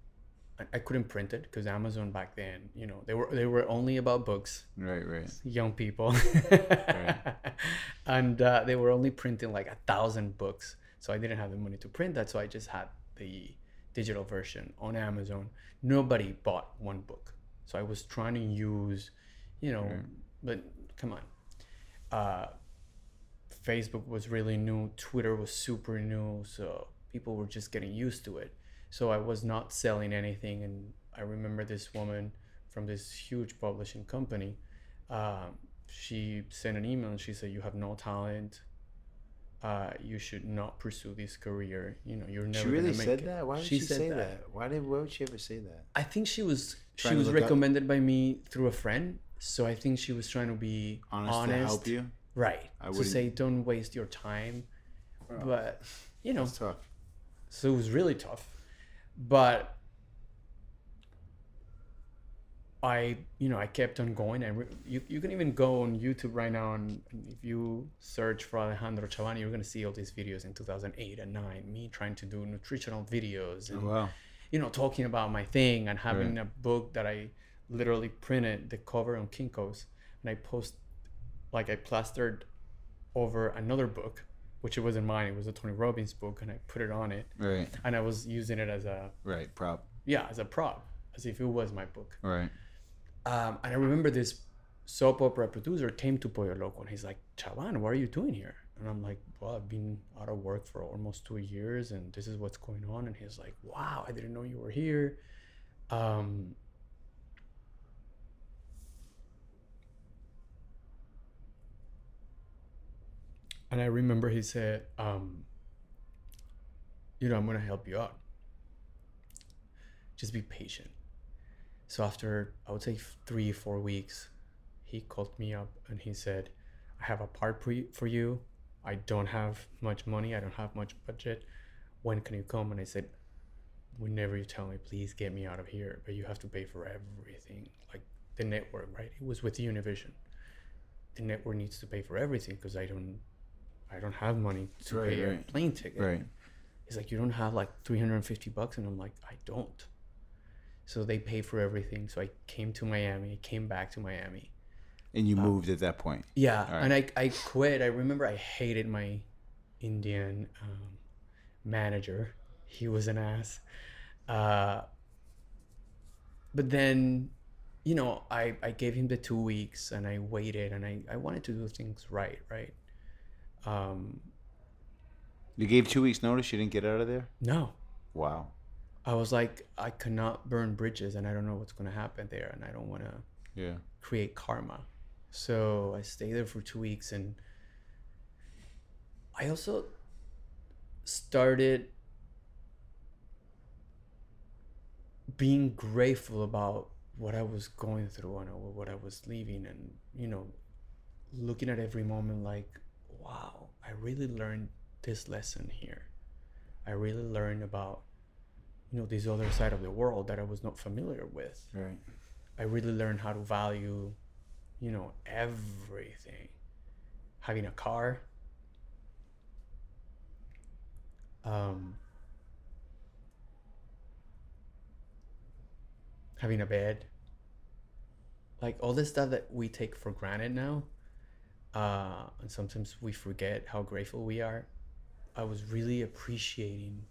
B: I, couldn't print it because Amazon back then, you know, they were they were only about books,
A: Right, right.
B: young people, and uh, they were only printing like a thousand books. So I didn't have the money to print that, so I just had the digital version on Amazon. Nobody bought one book, so I was trying to use, you know,
A: Right.
B: but come on. Uh, Facebook was really new, Twitter was super new, so people were just getting used to it. So I was not selling anything, and I remember this woman from this huge publishing company. Um, she sent an email and she said, "You have no talent. Uh, you should not pursue this career. You know, you're never
A: She really said
B: it."
A: that? Why did
B: She
A: she, say
B: that.
A: that? Why did why would she ever say that?
B: I think she was she
A: Trying to
B: was
A: look up-
B: recommended by me through a friend. So I think she was trying to be
A: Honest,
B: honest,
A: to help you?
B: right?
A: I
B: say don't waste your time, but you know, so it was really tough. But I, you know, I kept on going, and you, you can even go on YouTube right now, and if you search for Alejandro Chabán, you're gonna see all these videos in 2008 and 9, me trying to do nutritional videos, and
A: Oh, wow.
B: you know, talking about my thing, and having a book that I literally printed the cover on Kinko's, and I post, like I plastered over another book, which it wasn't mine, it was a Tony Robbins book, and I put it on it,
A: Right,
B: and I was using it as a
A: right. Prop.
B: yeah as a prop, as if it was my book.
A: Right.
B: Um, and I remember this soap opera producer came to Pollo Loco and he's like, Chabán, what are you doing here? And I'm like, well, I've been out of work for almost two years and this is what's going on. And he's like, wow, I didn't know you were here. Um, and I remember he said, um, you know, I'm going to help you out. Just be patient. So after I would say three, four weeks, he called me up and he said, I have a part for you, for you. I don't have much money. I don't have much budget. When can you come? And I said, whenever you tell me, please get me out of here. But you have to pay for everything. Like the network, right? It was with Univision. The network needs to pay for everything because I don't, I don't have money to
A: Right,
B: pay a
A: right.
B: plane ticket.
A: Right.
B: He's like, you don't have like 350 bucks? And I'm like, I don't. So they pay for everything. So I came to Miami, I came back to Miami.
A: And you moved at that point.
B: Yeah.
A: Right.
B: And I, I quit. I remember I hated my Indian um, manager. He was an ass. Uh, but then, you know, I, I gave him the two weeks and I waited and I, I wanted to do things right, right? Um,
A: You gave two weeks notice. You didn't get out of there.
B: no,
A: Wow.
B: I was like, I cannot burn bridges and I don't know what's going to happen there and I don't want to
A: Yeah.
B: create karma. So I stayed there for two weeks and I also started being grateful about what I was going through and what I was leaving and you know looking at every moment like wow I really learned this lesson here I really learned about you know this other side of the world that I was not familiar with
A: Right.
B: I really learned how to value, you know, everything. Having a car, um, having a bed, like all this stuff that we take for granted now. Uh, and sometimes we forget how grateful we are. I was really appreciating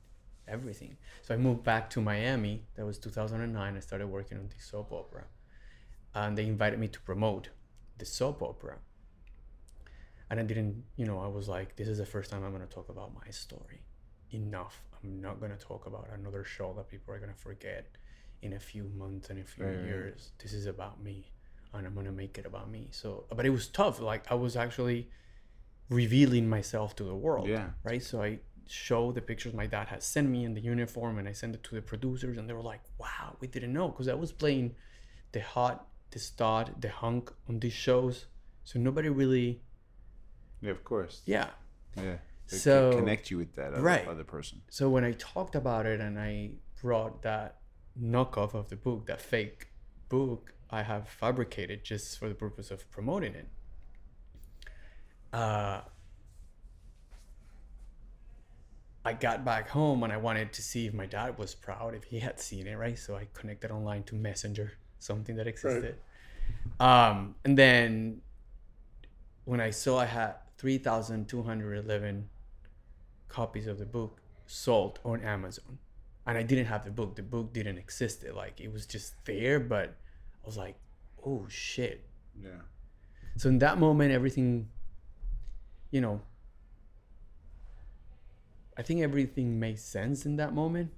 B: everything. So I moved back to Miami. That was 2009. I started working on the soap opera, and they invited me to promote the soap opera. And I didn't, you know, I was like, this is the first time I'm going to talk about my story. Enough. I'm not going to talk about another show that people are going to forget in a few months and a few
A: Right,
B: years. This is about me, and I'm to make it about me. So, but it was tough. Like, I was actually revealing myself to the world
A: Yeah.
B: right? So I show the pictures my dad had sent me in the uniform, and I sent it to the producers, and they were like, "Wow, we didn't know," because I was playing the hot, the stud, the hunk on these shows, so nobody really,
A: Yeah, of course.
B: yeah.
A: Yeah. They
B: So-
A: connect you with that other,
B: Right.
A: other person.
B: So when I talked about it and I brought that knockoff of the book, that fake book I have fabricated just for the purpose of promoting it, uh, I got back home and I wanted to see if my dad was proud, if he had seen it, right? So I connected online to Messenger, something that existed. Um, and then when I saw I had 3,211 copies of the book sold on Amazon. And I didn't have the book. The book didn't exist. It, like it was just there, but I was like, oh shit.
A: Yeah.
B: So in that moment, everything, you know, I think everything makes sense in that moment.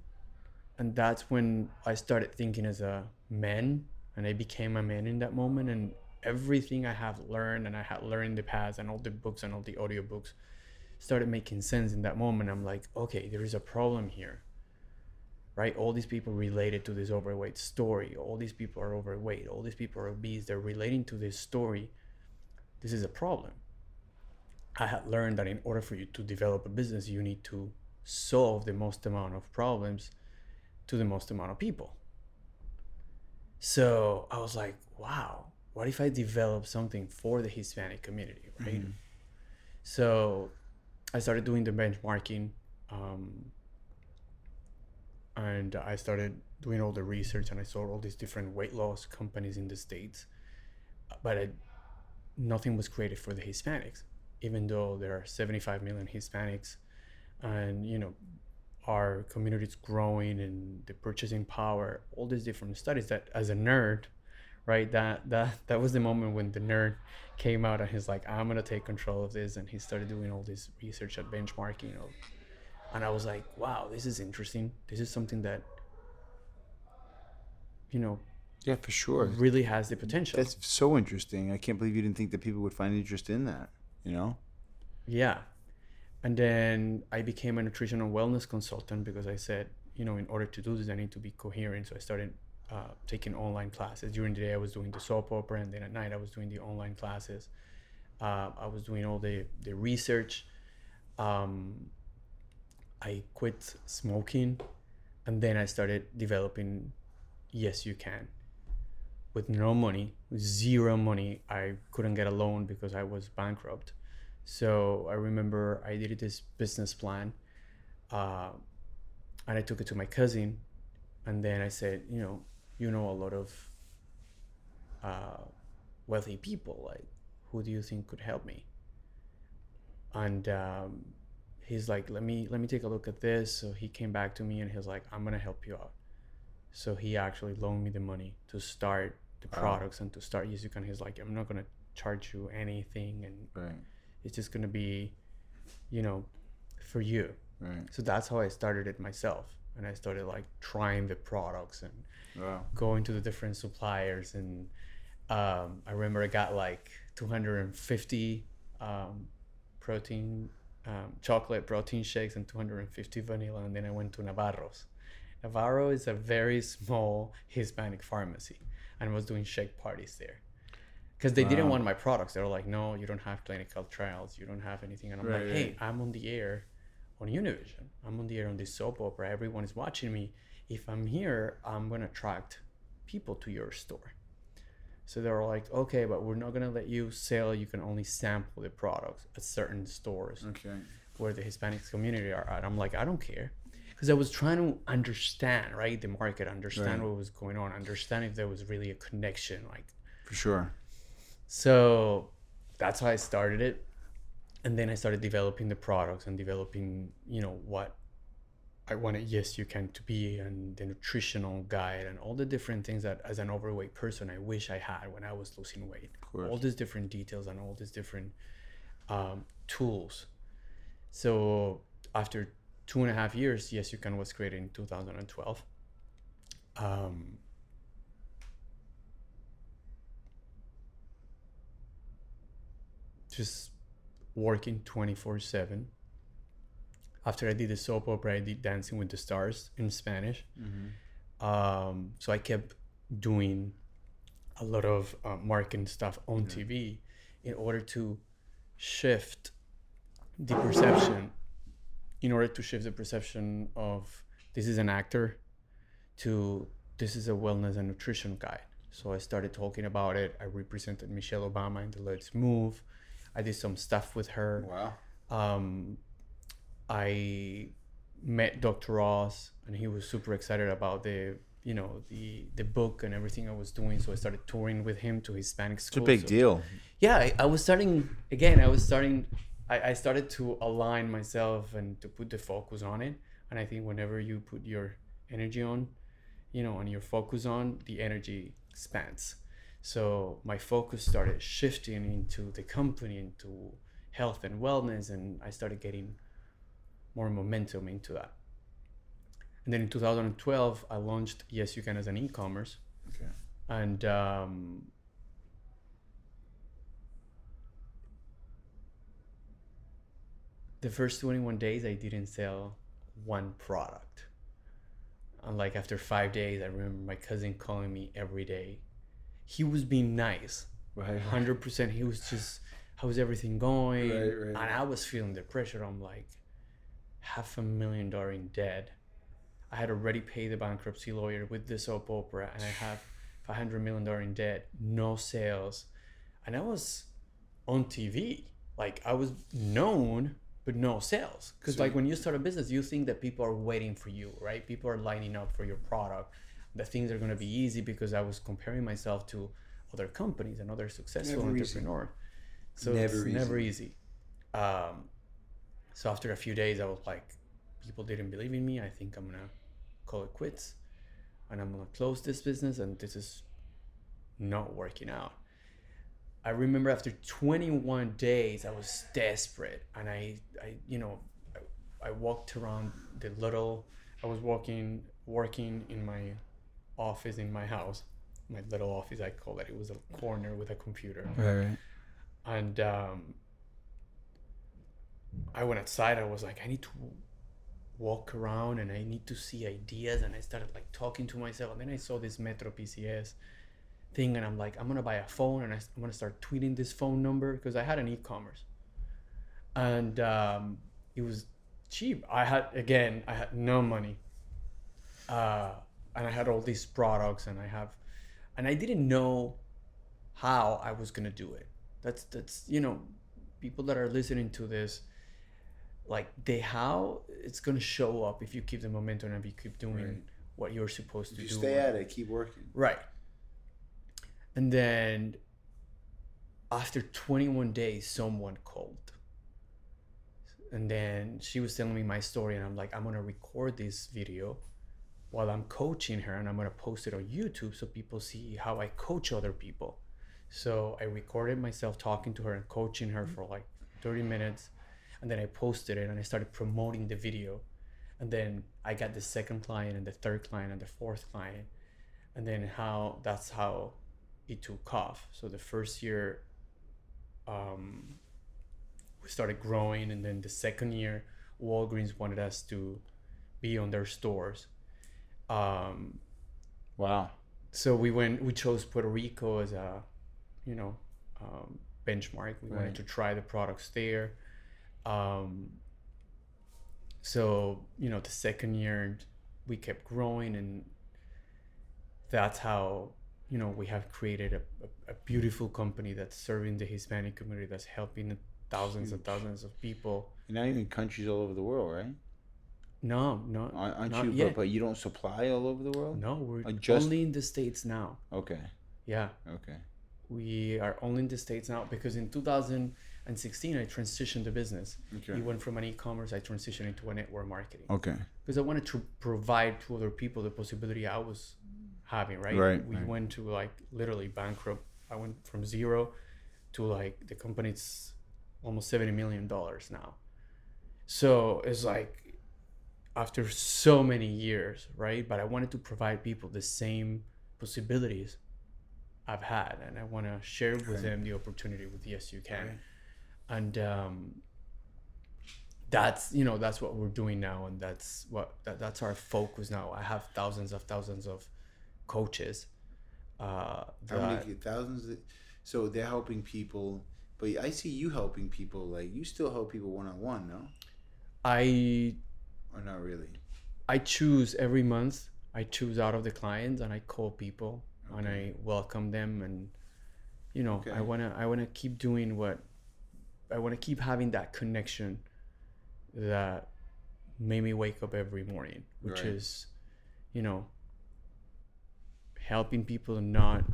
B: And that's when I started thinking as a man and I became a man in that moment. And everything I have learned and I had learned in the past and all the books and all the audiobooks started making sense in that moment. I'm like, okay, there is a problem here. Right? All these people related to this overweight story. All these people are overweight. All these people are obese. They're relating to this story. This is a problem. I had learned that in order for you to develop a business, you need to solve the most amount of problems to the most amount of people. So I was like, wow, what if I develop something for the Hispanic community, right? So I started doing the benchmarking. Um, and I started doing all the research and I saw all these different weight loss companies in the States. But I, nothing was created for the Hispanics, even though there are 75 million Hispanics and, you know, our community is growing and the purchasing power, all these different studies that as a nerd, right, that, that, that was the moment when the nerd came out and he's like, I'm to take control of this. And he started doing all this research at benchmarking, you know, and I was like, wow, this is interesting. This is something that, you know,
A: Yeah, for sure.
B: really has the potential.
A: That's so interesting. I can't believe you didn't think that people would find interest in that. You know?
B: Yeah. And then I became a nutritional wellness consultant because I said, you know, in order to do this, I need to be coherent. So I started uh, taking online classes. During the day, I was doing the soap opera, and then at night, I was doing the online classes. Uh, I was doing all the, the research. Um, I quit smoking, and then I started developing Yes You Can. With no money, zero money, I couldn't get a loan because I was bankrupt. So I remember I did this business plan, uh, and I took it to my cousin, and then I said, you know, you know a lot of uh, wealthy people. Like, who do you think could help me? And um, he's like, let me let me take a look at this. So he came back to me and he's like, I'm gonna help you out. So he actually loaned me the money to start the
A: Wow.
B: products and to start Yes You Can. And he's like, I'm not gonna charge you anything, and
A: Right.
B: it's just gonna be, you know, for you.
A: Right.
B: So that's how I started it myself, and I started like trying the products and
A: Wow.
B: going to the different suppliers. And um, I remember I got like 250 um, protein, um, chocolate protein shakes and 250 vanilla, and then I went to Navarro's. Navarro is a very small Hispanic pharmacy, and I was doing shake parties there. Because they didn't want my products. They were like, no, you don't have clinical trials. You don't have anything. And I'm
A: Right,
B: like, hey,
A: right.
B: I'm on the air on Univision. I'm on the air on this soap opera. Everyone is watching me. If I'm here, I'm going to attract people to your store. So they were like, okay, but we're not going to let you sell. You can only sample the products at certain stores
A: Okay.
B: where the Hispanic community are at. I'm like, I don't care. Because I was trying to understand, right, the market, understand
A: Right.
B: what was going on, understand if there was really a connection. Like,
A: For sure.
B: so that's how I started it. And then I started developing the products and developing, you know, what I wanted Yes You Can to be and the nutritional guide and all the different things that as an overweight person I wish I had when I was losing weight. All these different details and all these different um, tools. So after two and a half years, Yes You Can was created in 2012. Um, just working 24 7 after i did the soap opera i did dancing with the stars in spanish. Um, so i kept doing a lot of uh, marketing stuff on tv in order to shift the perception in order to shift the perception of this is an actor to this is a wellness and nutrition guide so i started talking about it. I represented michelle obama in the let's move. I did some stuff with her.
A: Wow.
B: um, I met Dr. Ross, and he was super excited about the you know the the book and everything I was doing. So I started touring with him to Hispanic schools.
A: It's a big
B: So-
A: deal.
B: Yeah, I, I was starting again. I was starting. I, I started to align myself and to put the focus on it. And I think whenever you put your energy on, you know, and your focus on, the energy expands. So my focus started shifting into the company, into health and wellness, and I started getting more momentum into that. And then in 2012, I launched Yes You Can as an e-commerce,
A: Okay.
B: and um, the first 21 days, I didn't sell one product. And like after five days, I remember my cousin calling me every day. He was being nice,
A: Right.
B: hundred percent. He was just, how's everything going?
A: Right, right.
B: And I was feeling the pressure. I'm like, half a million dollar in debt. I had already paid the bankruptcy lawyer with the soap opera, and I have five hundred million dollar in debt, no sales, and I was on TV. Like I was known, but no sales. Because like when you start a business, you think that people are waiting for you, right? People are lining up for your product. That things are gonna be easy because I was comparing myself to other companies and other successful entrepreneurs. So
A: Never
B: it's never easy. Um, so after a few days, I was like, people didn't believe in me. I think I'm gonna call it quits, and I'm gonna close this business. And this is not working out. I remember after 21 days, I was desperate, and I, I, you know, I, I walked around the little. I was walking, working in my office in my house, my little office. I call it. It was a corner with a computer
A: Right. Right.
B: and um, I went outside. I was like, I need to walk around and I need to see ideas. And I started like talking to myself. And then I saw this Metro PCS thing, and I'm like, I'm gonna buy a phone, and I, am gonna start tweeting this phone number because I had an e-commerce, and um, it was cheap. I had again, I had no money, uh, and I had all these products, and I have, and I didn't know how I was gonna do it. That's that's you know, people that are listening to this, like they how it's gonna show up if you keep the momentum and if you keep doing
A: Right.
B: what you're supposed to do.
A: You
B: do.
A: stay at it. Keep working.
B: Right. And then after 21 days, someone called. And then she was telling me my story, and I'm like, I'm gonna record this video while I'm coaching her, and I'm gonna post it on YouTube so people see how I coach other people. So I recorded myself talking to her and coaching her mm-hmm. for like 30 minutes, and then I posted it and I started promoting the video. And then I got the second client and the third client and the fourth client and then how that's how it took off so the first year um, we started growing and then the second year walgreens wanted us to be on their stores um,
A: Wow.
B: so we went we chose puerto rico as a you know um, benchmark we
A: Right.
B: wanted to try the products there um, so you know the second year we kept growing and that's how you know we have created a, a, a beautiful company that's serving the hispanic community that's helping thousands and thousands of people
A: You're not even countries all over the world, right?
B: no no
A: Aren't you?
B: yet.
A: But, you don't supply all over the world.
B: no we're
A: just-
B: only in the states now
A: Okay.
B: yeah
A: Okay.
B: We are only in the states now because in 2016 I transitioned the business.
A: Okay.
B: It went from an e-commerce, I transitioned into a network marketing
A: Okay.
B: because I wanted to provide to other people the possibility I was having. Right.
A: Right,
B: We
A: right.
B: went to like literally bankrupt. I went from zero to like the company's almost 70 million dollars now. So it's like after so many years, right? But I wanted to provide people the same possibilities I've had, and I want to share with
A: Right.
B: them the opportunity with Yes You Can,
A: Right.
B: and um, that's you know that's what we're doing now, and that's what that, that's our focus now. I have thousands of thousands of coaches. Uh,
A: How many thousands? Of, so they're helping people, but I see you helping people. Like you still help people one on one, no?
B: I
A: Or not really?
B: I choose every month. I choose out of the clients and I call people and I welcome them and you know
A: Okay.
B: I wanna I wanna keep doing what I wanna keep having that connection that made me wake up every morning, which
A: Right.
B: is you know helping people and not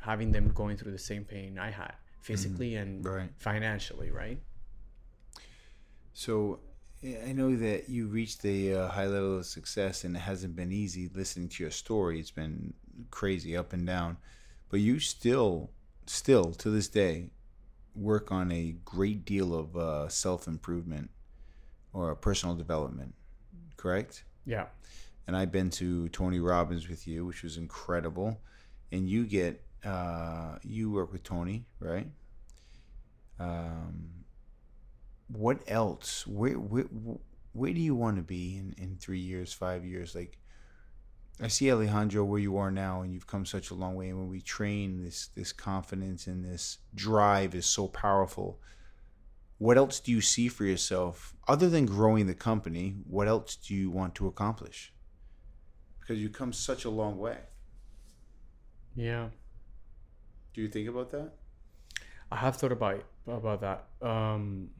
B: having them going through the same pain I had physically and
A: Right.
B: financially, right?
A: So I I know that you reached a uh, high level of success, and it hasn't been easy. Listening to your story, it's been crazy up and down, but you still, still to this day, work on a great deal of uh, self improvement or personal development. Correct?
B: Yeah.
A: and I've been to Tony Robbins with you, which was incredible. And you get uh, you work with Tony, right? Um, what else? Where where where do you want to be in, in three years, five years? Like I see Alejandro where you are now, and you've come such a long way. And when we train, this this confidence and this drive is so powerful. What else do you see for yourself other than growing the company? What else do you want to accomplish? Because you've come such a long way.
B: Yeah.
A: Do you think about that?
B: I have thought about about that. Um,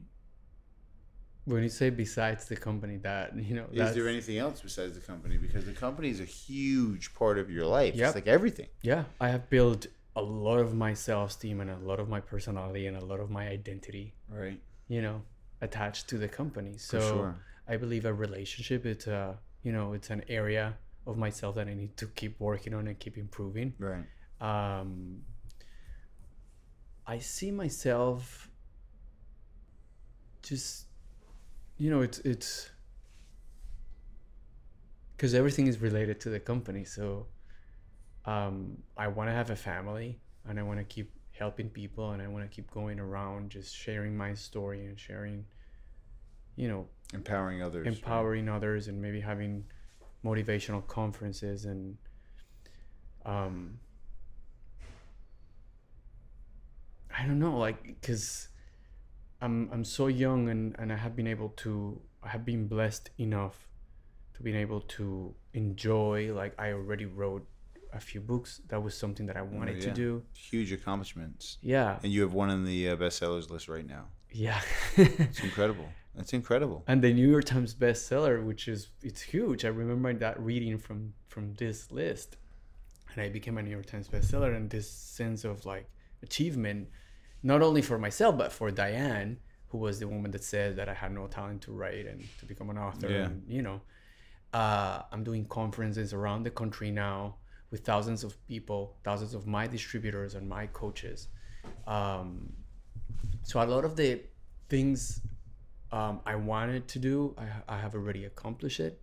B: when you say besides the company, that you know,
A: Is there anything else besides the company? Because the company is a huge part of your life.
B: Yep.
A: It's like everything.
B: yeah, I have built a lot of my self esteem and a lot of my personality and a lot of my identity,
A: Right.
B: you know, attached to the company. So
A: sure.
B: I believe a relationship, it's a you know, it's an area of myself that I need to keep working on and keep improving.
A: Right.
B: um, I see myself just, you know, it's it's because everything is related to the company. So um, I want to have a family, and I want to keep helping people, and I want to keep going around, just sharing my story and sharing, you know,
A: Empowering others. right?
B: empowering others and maybe having motivational conferences and um i don't know like because i'm i'm so young and and i have been able to i have been blessed enough to being able to enjoy like i already wrote a few books that was something that i wanted to
A: yeah.
B: do
A: Huge accomplishments.
B: yeah
A: And you have one on the uh, bestsellers list right now.
B: yeah
A: It's incredible. That's incredible.
B: and the New York Times bestseller, which is it's huge. I remember that reading from from this list, and I became a New York Times bestseller. And this sense of like achievement, not only for myself but for Diane, who was the woman that said that I had no talent to write and to become an author.
A: Yeah.
B: And you know, uh, I'm doing conferences around the country now with thousands of people, thousands of my distributors and my coaches. Um, so a lot of the things um, I wanted to do, I, I have already accomplished it.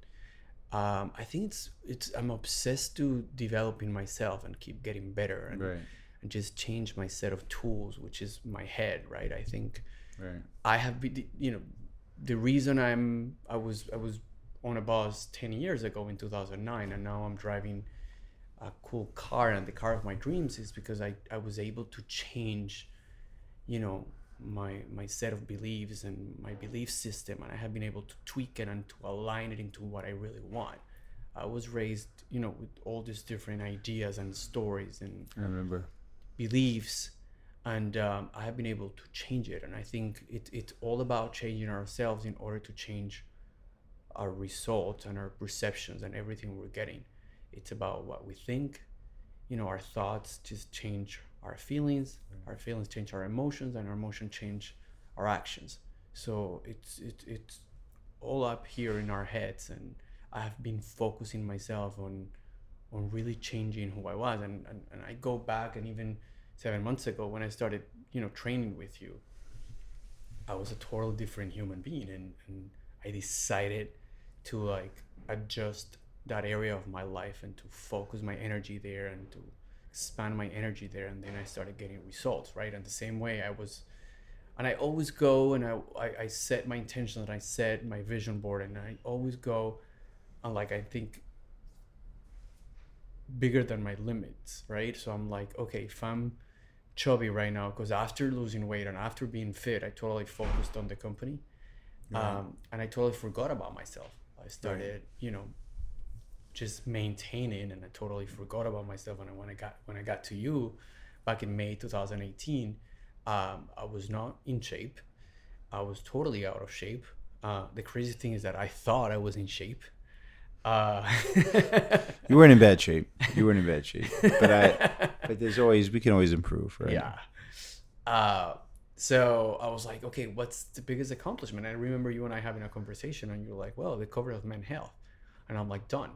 B: Um, I think it's it's I'm obsessed to developing myself and keep getting better and,
A: Right.
B: And just change my set of tools, which is my head, right? I think
A: Right.
B: I have been, you know, the reason I'm I was I was on a bus ten years ago in 2009, and now I'm driving a cool car and the car of my dreams is because I I was able to change, you know, my my set of beliefs and my belief system, and I have been able to tweak it and to align it into what I really want. I was raised, you know, with all these different ideas and stories and
A: I remember.
B: Beliefs and um, i have been able to change it. And i think it, it's all about changing ourselves in order to change our results and our perceptions and everything we're getting. It's about what we think. You know our thoughts just change our feelings, our feelings change our emotions, and our emotions change our actions. So it's it, it's all up here in our heads, and I have been focusing myself on really changing who I was, and and, and I go back and even seven months ago when I started, you know, training with you, I was a totally different human being, and and I decided to like adjust that area of my life and to focus my energy there and to expand my energy there and then i started getting results right? And the same way i was and i always go and i i, I set my intention and i set my vision board and i always go and like i think bigger than my limits right? So i'm like okay if i'm chubby right now because after losing weight and after being fit i totally focused on the company. Um, and i totally forgot about myself. I started you know just maintaining and I totally forgot about myself. And when I got when I got to you back in May 2018 um, I was not in shape. I was totally out of shape. Uh, the crazy thing is that I thought I was in shape uh,
A: You weren't in bad shape. You weren't in bad shape. But I but there's always we can always improve, right?
B: yeah uh, so I was like okay what's the biggest accomplishment and I remember you and I having a conversation and you were like well the cover of Men Health and I'm like done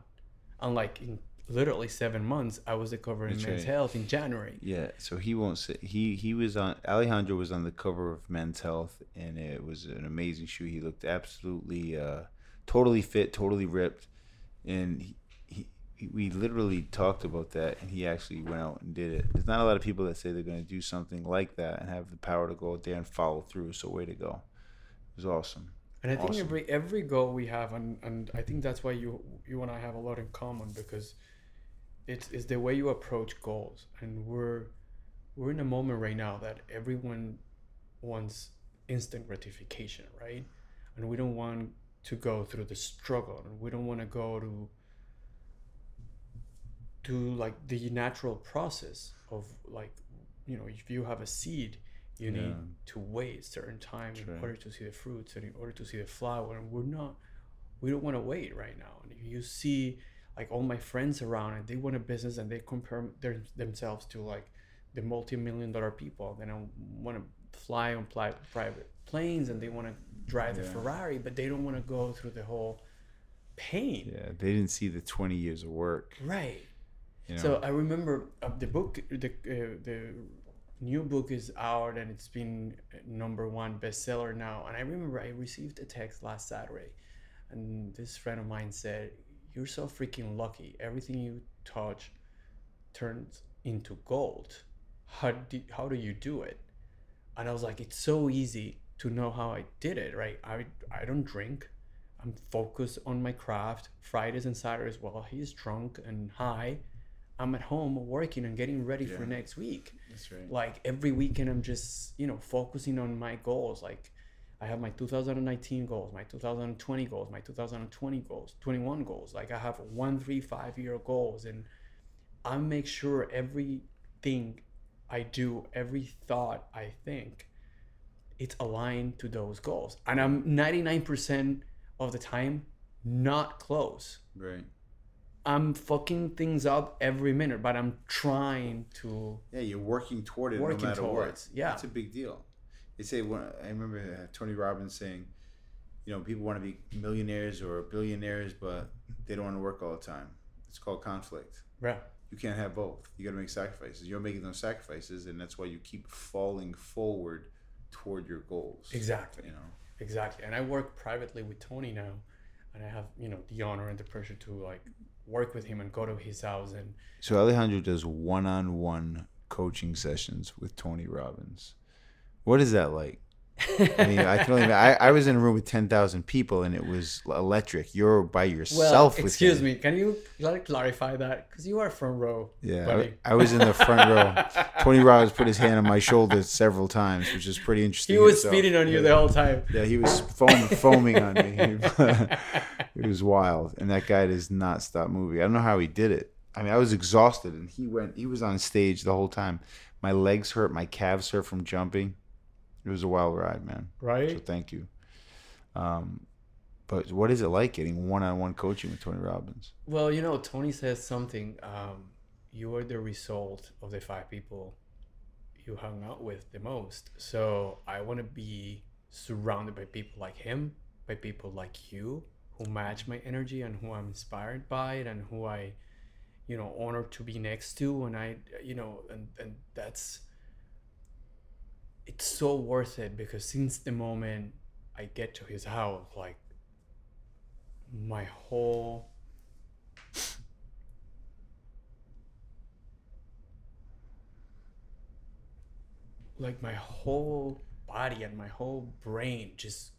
B: and like in literally seven months I was the cover in
A: That's
B: Men's
A: right.
B: Health in January
A: Yeah, so he won't say he he was on Alejandro was on the cover of Men's Health and it was an amazing shoe. He looked absolutely uh totally fit, totally ripped and he, he we literally talked about that and he actually went out and did it. There's not a lot of people that say they're going to do something like that and have the power to go out there and follow through. So way to go. It was awesome.
B: And I think
A: Awesome.
B: every every goal we have, and, and I think that's why you you and I have a lot in common because it's it's the way you approach goals, and we're we're in a moment right now that everyone wants instant gratification, right? And we don't want to go through the struggle, and we don't want to go to to like the natural process of like you know if you have a seed you need to wait certain time in order to see the fruits and in order to see the flower. And we're not we don't want to wait right now. And if you see like all my friends around and they want a business and they compare their, themselves to like the multi-million dollar people then i want to fly on private planes and they want to drive the ferrari but they don't want to go through the whole pain
A: Yeah, they didn't see the 20 years of work,
B: right
A: you know.
B: so I remember uh, the book, the uh, the new book is out and it's been number one bestseller now. And I remember I received a text last Saturday, and this friend of mine said, "You're so freaking lucky. Everything you touch turns into gold. How do how do you do it?" And I was like, "It's so easy to know how I did it. Right? I I don't drink." I'm focused on my craft. Fridays and Saturdays, while he's drunk and high, I'm at home working and getting ready for next week.
A: That's right.
B: Like every weekend, I'm just you know focusing on my goals. Like I have my 2019 goals, my 2020 goals, my 2020 goals, 21 goals. Like I have one, three, five year goals, and I make sure everything I do, every thought I think, it's aligned to those goals. And I'm 99% of the time not close.
A: Right.
B: I'm fucking things up every minute, but I'm trying to.
A: Yeah, you're working toward it
B: Working
A: no matter
B: towards,
A: what.
B: yeah.
A: it's a big deal. They say when I remember uh, Tony Robbins saying, you know, people want to be millionaires or billionaires, but they don't want to work all the time. It's called conflict.
B: Right.
A: You can't have both. You got to make sacrifices. You're making those sacrifices, and that's why you keep falling forward toward your goals.
B: Exactly.
A: You know.
B: Exactly. And I work privately with Tony now, and I have you know the honor and the pressure to like work with him and go to his house and
A: So Alejandro does one-on-one coaching sessions with Tony Robbins. What is that like? I mean, I can only. I, I was in a room with ten thousand people, and it was electric. You're by yourself. with
B: excuse me, can you like clarify that because you are front row.
A: Yeah. I, I was in the front row. Tony Robbins put his hand on my shoulder several times, which is pretty interesting.
B: He was
A: itself.
B: spitting on you
A: yeah.
B: the whole time.
A: Yeah, he was foam, foaming on me. it was wild, and that guy does not stop moving. I don't know how he did it. I mean, I was exhausted, and he went. He was on stage the whole time. My legs hurt. My calves hurt from jumping. It was a wild ride, man.
B: Right.
A: So thank you. Um, but what is it like getting one-on-one coaching with Tony Robbins?
B: Well, you know, Tony says something. Um, you are the result of the five people you hung out with the most. So I want to be surrounded by people like him, by people like you who match my energy and who I'm inspired by it and who I, you know, honor to be next to. And I, you know, and, and that's, it's so worth it because since the moment I get to his house, like my whole like my whole body and my whole brain just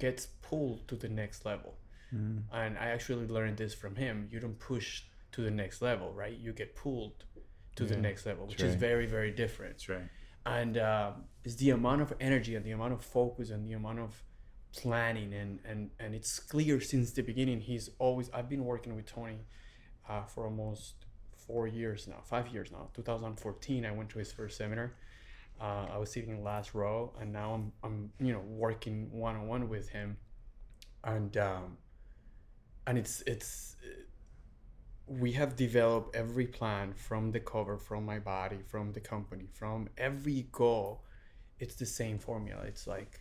B: gets pulled to the next level.
A: Mm.
B: And I actually learned this from him. You don't push to the next level, right? You get pulled to the next level, which
A: that's
B: is very, very different
A: That's right.
B: And um, it's the amount of energy and the amount of focus and the amount of planning and and and it's clear since the beginning he's always i've been working with tony uh, for almost four years now five years now. 2014 i went to his first seminar. Uh, i was sitting in the last row and now i'm, I'm you know working one-on-one with him. And um, and it's it's we have developed every plan from the cover from my body from the company from every goal. It's the same formula. It's like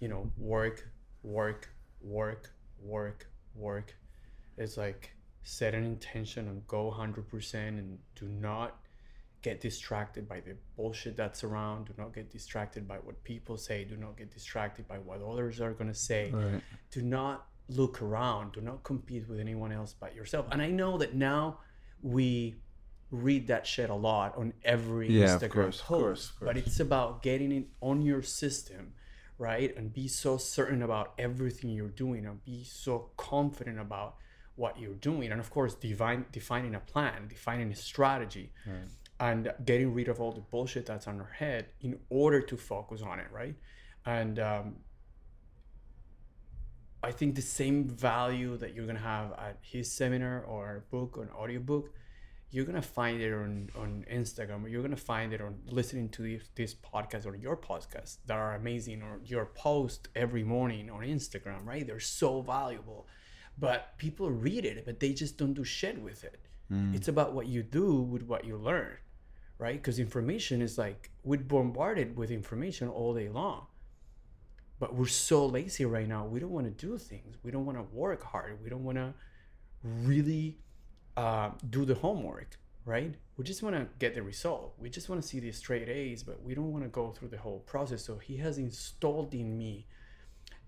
B: you know work work work work work. It's like set an intention and go 100% and do not get distracted by the bullshit that's around. Do not get distracted by what people say. Do not get distracted by what others are going to say.
A: Right.
B: do not look around do not compete with anyone else but yourself. And i know that now we read that shit a lot on every
A: Yeah, of
B: instagram
A: course,
B: post
A: of course, of
B: but it's about getting it on your system right? And be so certain about everything you're doing and be so confident about what you're doing. And of course divine, defining a plan defining a strategy
A: Right.
B: and getting rid of all the bullshit that's on our head in order to focus on it right? And um, i think the same value that you're gonna have at his seminar or book or an audiobook you're gonna find it on, on instagram or you're gonna find it on listening to this, this podcast or your podcast that are amazing or your post every morning on instagram right? They're so valuable. But people read it but they just don't do shit with it. Hmm. It's about what you do with what you learn right? Because information is like we're bombarded with information all day long but we're so lazy right now. We don't want to do things. We don't want to work hard. We don't want to really uh, do the homework right? We just want to get the result. We just want to see the straight a's but we don't want to go through the whole process. So he has installed in me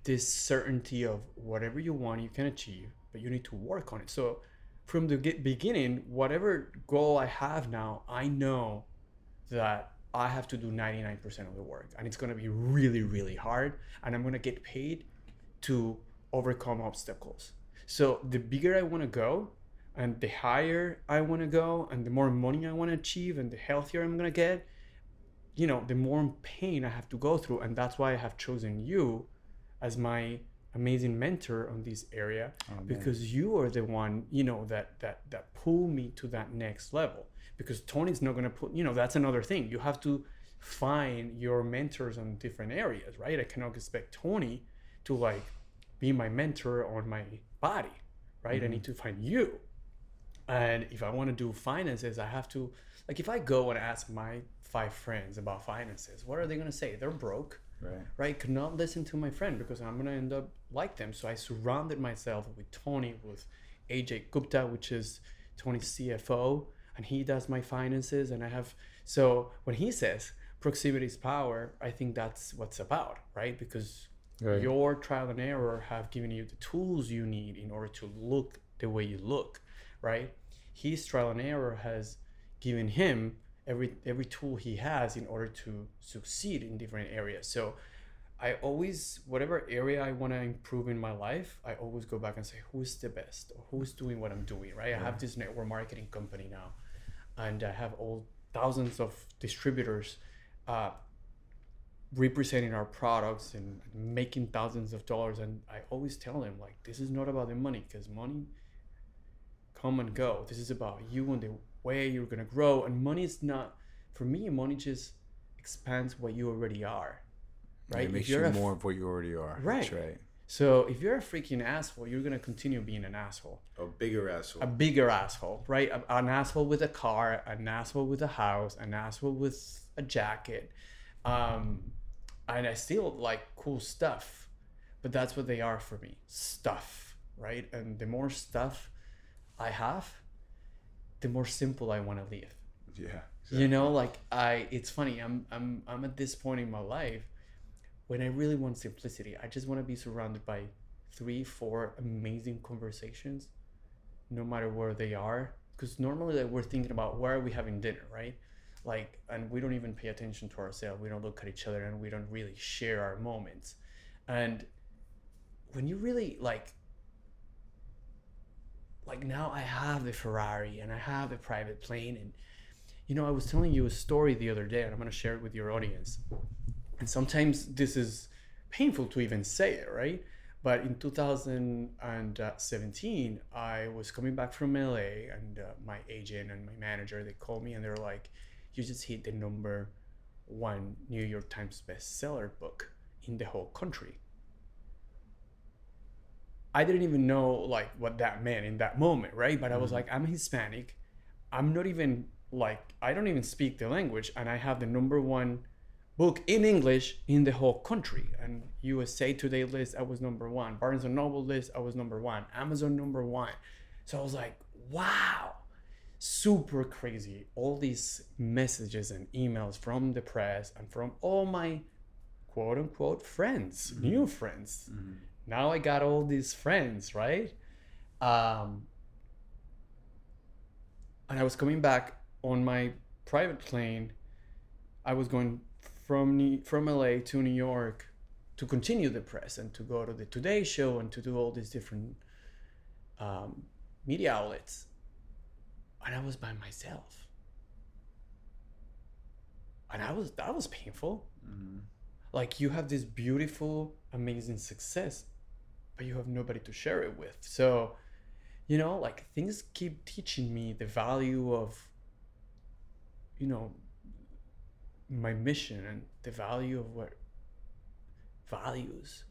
B: this certainty of whatever you want you can achieve but you need to work on it. So from the beginning whatever goal i have now i know that i have to do 99% of the work and it's going to be really really hard and i'm going to get paid to overcome obstacles. So the bigger i want to go and the higher i want to go and the more money i want to achieve and the healthier i'm going to get you know the more pain i have to go through and that's why i have chosen you as my amazing mentor on this area
A: Oh,
B: because you are the one you know that that that pull me to that next level because tony's not going to put you know that's another thing. You have to find your mentors on different areas right? I cannot expect tony to like be my mentor on my body right? I mm-hmm. need to find you. And if i want to do finances i have to like if i go and ask my five friends about finances what are they going to say? They're broke
A: Right.
B: right? Could not listen to my friend because i'm gonna end up like them. So i surrounded myself with tony with aj gupta which is tony's cfo and he does my finances and i have so when he says proximity is power i think that's what's about right? Because
A: Right.
B: your trial and error have given you the tools you need in order to look the way you look right? His trial and error has given him every every tool he has in order to succeed in different areas. So i always whatever area i want to improve in my life i always go back and say who's the best? Or who's doing what i'm doing? Right? I have this network marketing company now and i have all thousands of distributors uh, representing our products and making thousands of dollars and i always tell them like this is not about the money because money come and go this is about you and the way you're going to grow and money is not for me money just expands what you already are
A: Right.
B: right
A: It makes you
B: a f-
A: more of what you already are. That's
B: Right. So if you're a freaking asshole, you're gonna continue being an asshole,
A: A bigger asshole.
B: a bigger asshole, right? An asshole with a car, an asshole with a house, an asshole with a jacket, um, and I still like cool stuff, but that's what they are for me, stuff, right? And the more stuff I have, the more simple I want to live
A: yeah.
B: you know like i it's funny i'm i'm i'm at this point in my life when i really want simplicity i just want to be surrounded by three four amazing conversations no matter where they are. Because normally like, we're thinking about where are we having dinner right? Like and we don't even pay attention to ourselves. We don't look at each other and we don't really share our moments. And when you really like like now i have the ferrari and i have the private plane and you know, I was telling you a story the other day, and I'm going to share it with your audience. And sometimes this is painful to even say it, right? But in 2017, I was coming back from LA, and uh, my agent and my manager they called me and they were like, "You just hit the number one New York Times bestseller book in the whole country." I didn't even know like what that meant in that moment, right? But I was like, I'm Hispanic. I'm not even like I don't even speak the language, and I have the number one book in English in the whole country. And USA Today list, I was number one. Barnes and Noble list, I was number one. Amazon number one. So I was like, wow, super crazy. All these messages and emails from the press and from all my quote unquote friends, new friends. Now I got all these friends, right? Um, and I was coming back on my private plane. I was going from from LA to New York to continue the press and to go to the Today Show and to do all these different um, media outlets. And I was by myself. And I was that was painful. Like you have this beautiful, amazing success, but you have nobody to share it with. So, you know, like things keep teaching me the value of, you know, my mission and the value of what values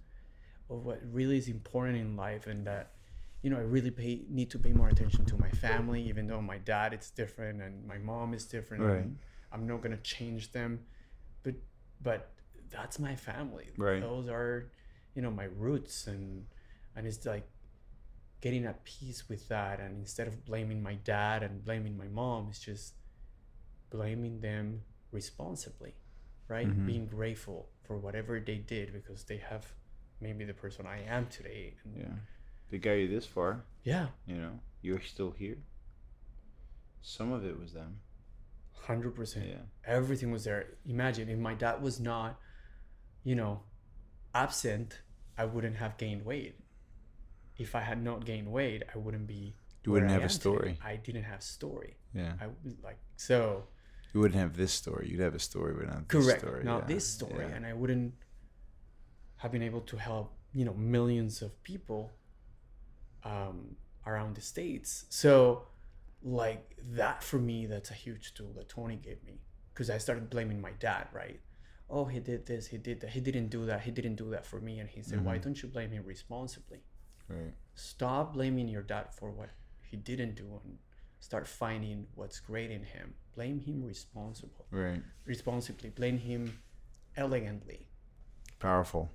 B: of what really is important in life and that you know i really pay need to pay more attention to my family even though my dad is different and my mom is different
A: Right.
B: and i'm not going to change them but but that's my family
A: Right.
B: those are you know my roots and and it's like getting at peace with that and instead of blaming my dad and blaming my mom it's just blaming them responsibly right
A: Mhm.
B: being grateful for whatever they did because they have maybe the person i am today and
A: Yeah. They got you this far,
B: yeah
A: you know. You're still here. Some of it was them.
B: 100%
A: Yeah.
B: everything was there imagine if my dad was not you know absent i wouldn't have gained weight if i had not gained weight i wouldn't be
A: You wouldn't have a
B: am today.
A: story.
B: i didn't have story
A: Yeah.
B: i like so
A: You wouldn't have this story. You'd have a story, but not this
B: correct
A: story.
B: not
A: yeah.
B: this story
A: Yeah.
B: and i wouldn't have been able to help you know millions of people um, around the states so like that for me that's a huge tool that tony gave me because i started blaming my dad right oh he did this he did that he didn't do that he didn't do that for me and he said why
A: Mhm.
B: don't you blame him responsibly
A: Right.
B: stop blaming your dad for what he didn't do and start finding what's great in him blame him responsible
A: Right.
B: responsibly blame him elegantly
A: Powerful.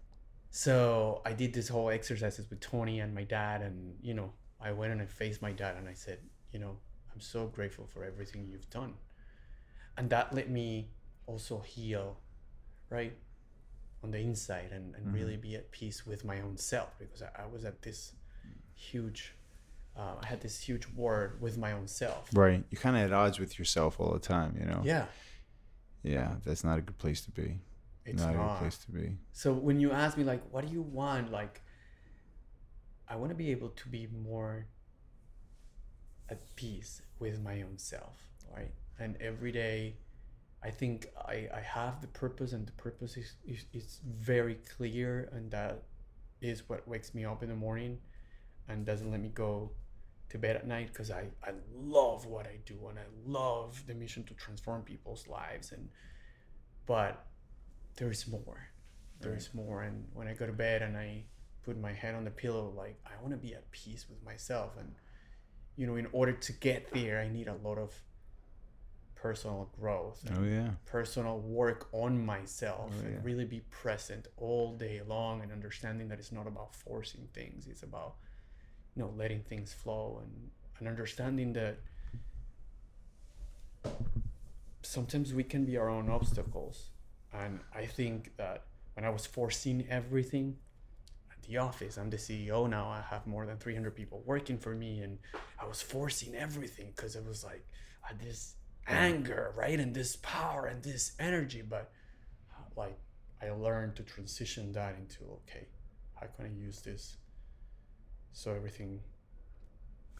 B: so i did this whole exercises with tony and my dad and you know i went and i faced my dad and i said you know i'm so grateful for everything you've done and that let me also heal right on the inside and, and
A: Mhm.
B: really be at peace with my own self because i, I was at this huge uh, i had this huge war with my own self
A: Right. You're kind of at odds with yourself all the time, you know?
B: yeah
A: Yeah. That's not a good place to be.
B: it's
A: not,
B: not,
A: a good place to be.
B: So when you ask me like, what do you want? Like, I want to be able to be more at peace with my own self, right? And every day, I think I, I have the purpose, and the purpose is, is is very clear, and that is what wakes me up in the morning, and doesn't let me go to bed at night because I, I love what I do and I love the mission to transform people's lives and but there's more there's more and when i go to bed and i put my head on the pillow like i want to be at peace with myself and you know in order to get there i need a lot of personal growth and
A: Oh yeah.
B: personal work on myself
A: Oh,
B: and
A: yeah.
B: really be present all day long and understanding that it's not about forcing things it's about you know letting things flow and and understanding that sometimes we can be our own obstacles. And i think that when i was forcing everything at the office i'm the ceo now i have more than 300 people working for me and i was forcing everything because it was like this anger right and this power and this energy. But like i learned to transition that into okay how can i use this so everything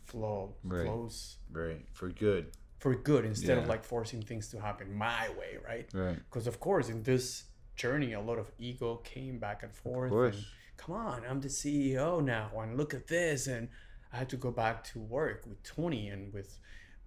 B: flow
A: Right.
B: flows
A: Right. For good.
B: for good instead of like forcing things to happen my way right
A: Right.
B: because of course in this journey a lot of ego came back and forth
A: Of course.
B: and come on i'm the ceo now and look at this and i had to go back to work with tony and with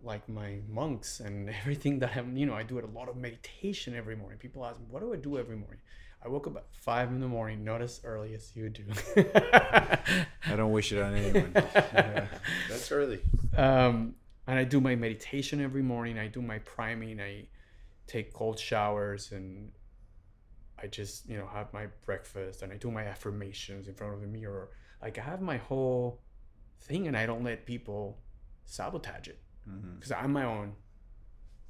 B: like my monks and everything that i'm you know i do a lot of meditation every morning people ask me what do i do every morning i woke up at five in the morning not as early as you do
A: I don't wish it on anyone. Yeah. That's early.
B: um, and I do my meditation every morning. I do my priming. I take cold showers, and I just you know have my breakfast, and I do my affirmations in front of the mirror. Like I have my whole thing, and I don't let people sabotage it
A: Mm-hmm.
B: because I'm my own.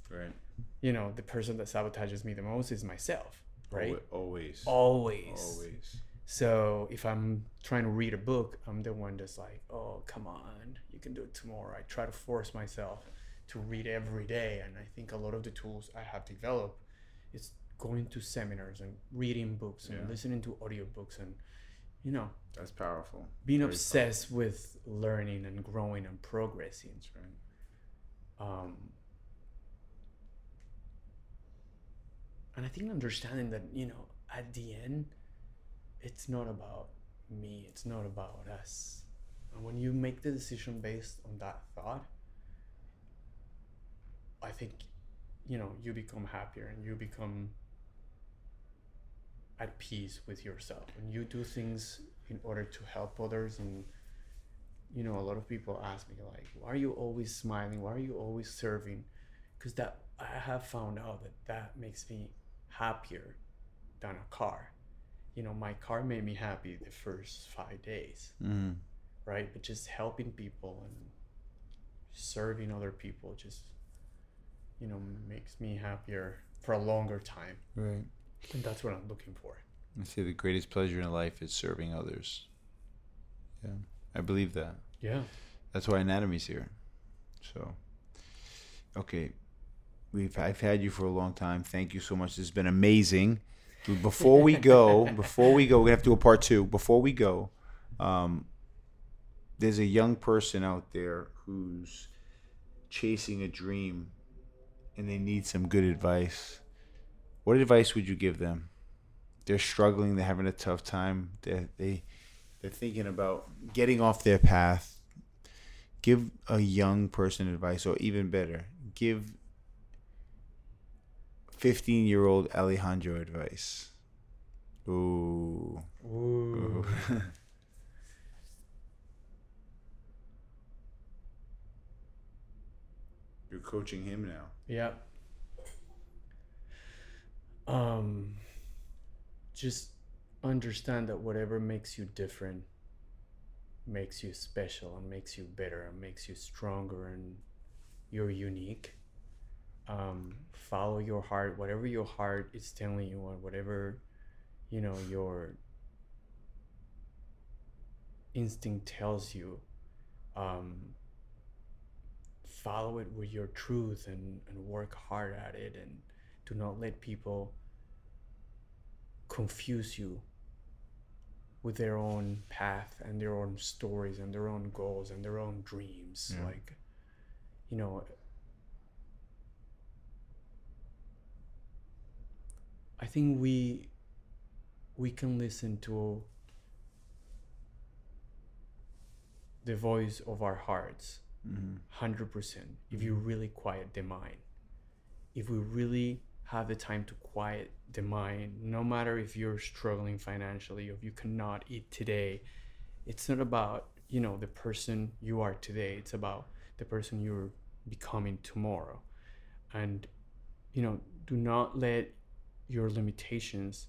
A: Right.
B: You know, the person that sabotages me the most is myself, right?
A: Always.
B: Always.
A: Always.
B: So if I'm trying to read a book, I'm the one that's like, oh, come on, you can do it tomorrow. I try to force myself to read every day. And I think a lot of the tools I have developed is going to seminars and reading books and
A: Yeah.
B: listening to audiobooks and, you know,
A: That's powerful.
B: being
A: Very
B: obsessed with learning and growing and progressing.
A: That's right.
B: Um, and I think understanding that, you know, at the end, it's not about me, it's not about us. And when you make the decision based on that thought, I think, you know, you become happier and you become at peace with yourself. and you do things in order to help others and you know, a lot of people ask me like, "Why are you always smiling? Why are you always serving?" Because that I have found out that that makes me happier than a car. You know, my car made me happy the first five days,
A: Mm-hmm.
B: right? But just helping people and serving other people just, you know, makes me happier for a longer time,
A: Right.
B: and that's what I'm looking for.
A: I say the greatest pleasure in life is serving others. Yeah. I believe that.
B: Yeah.
A: That's why anatomy's here. So, okay, we've I've had you for a long time. Thank you so much. This has been amazing. Before we go, before we go, we have to do a part two. Before we go, um, there's a young person out there who's chasing a dream, and they need some good advice. What advice would you give them? They're struggling. They're having a tough time. They they they're thinking about getting off their path give a young person advice or even better give 15 year old alejandro advice ooh,
B: Ooh.
A: Ooh. you're coaching him now
B: Yeah. Um just understand that whatever makes you different makes you special and makes you better and makes you stronger and you're unique. Um follow your heart, whatever your heart is telling you or whatever you know your instinct tells you. Um follow it with your truth and, and work hard at it and do not let people confuse you with their own path and their own stories and their own goals and their own dreams
A: Yeah.
B: like you know i think we we can listen to the voice of our hearts
A: mm-hmm.
B: 100% if you really quiet the mind. If we really have the time to quiet the mind no matter if you're struggling financially or if you cannot eat today it's not about you know the person you are today it's about the person you're becoming tomorrow. And you know do not let your limitations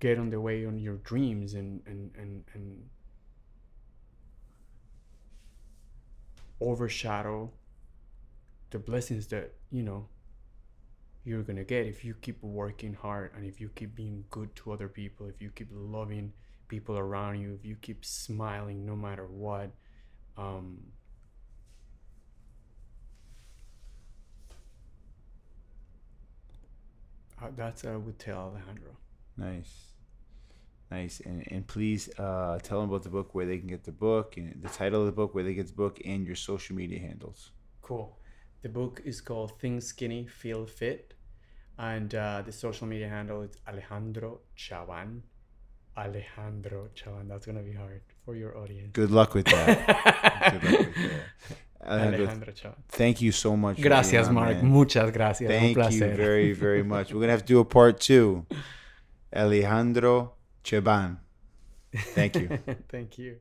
B: get on the way on your dreams and and and, and overshadow the blessings that you know you're gonna get if you keep working hard and if you keep being good to other people if you keep loving people around you if you keep smiling no matter what. Um, that's what I would tell Alejandro.
A: Nice. Nice. And, and please uh, tell them about the book, where they can get the book, and the title of the book, where they get the book, and your social media handles.
B: Cool. The book is called Think Skinny, Feel Fit. And uh, the social media handle is Alejandro Chabán. Alejandro Chabán. That's going to be hard for your audience.
A: Good luck with that. Luck with that. Alejandro, thank you so much.
B: Gracias,
A: on,
B: Mark.
A: man.
B: Muchas gracias.
A: Thank you very, very much. We're going to have to do a part two. Alejandro Chabán. Thank you.
B: Thank you.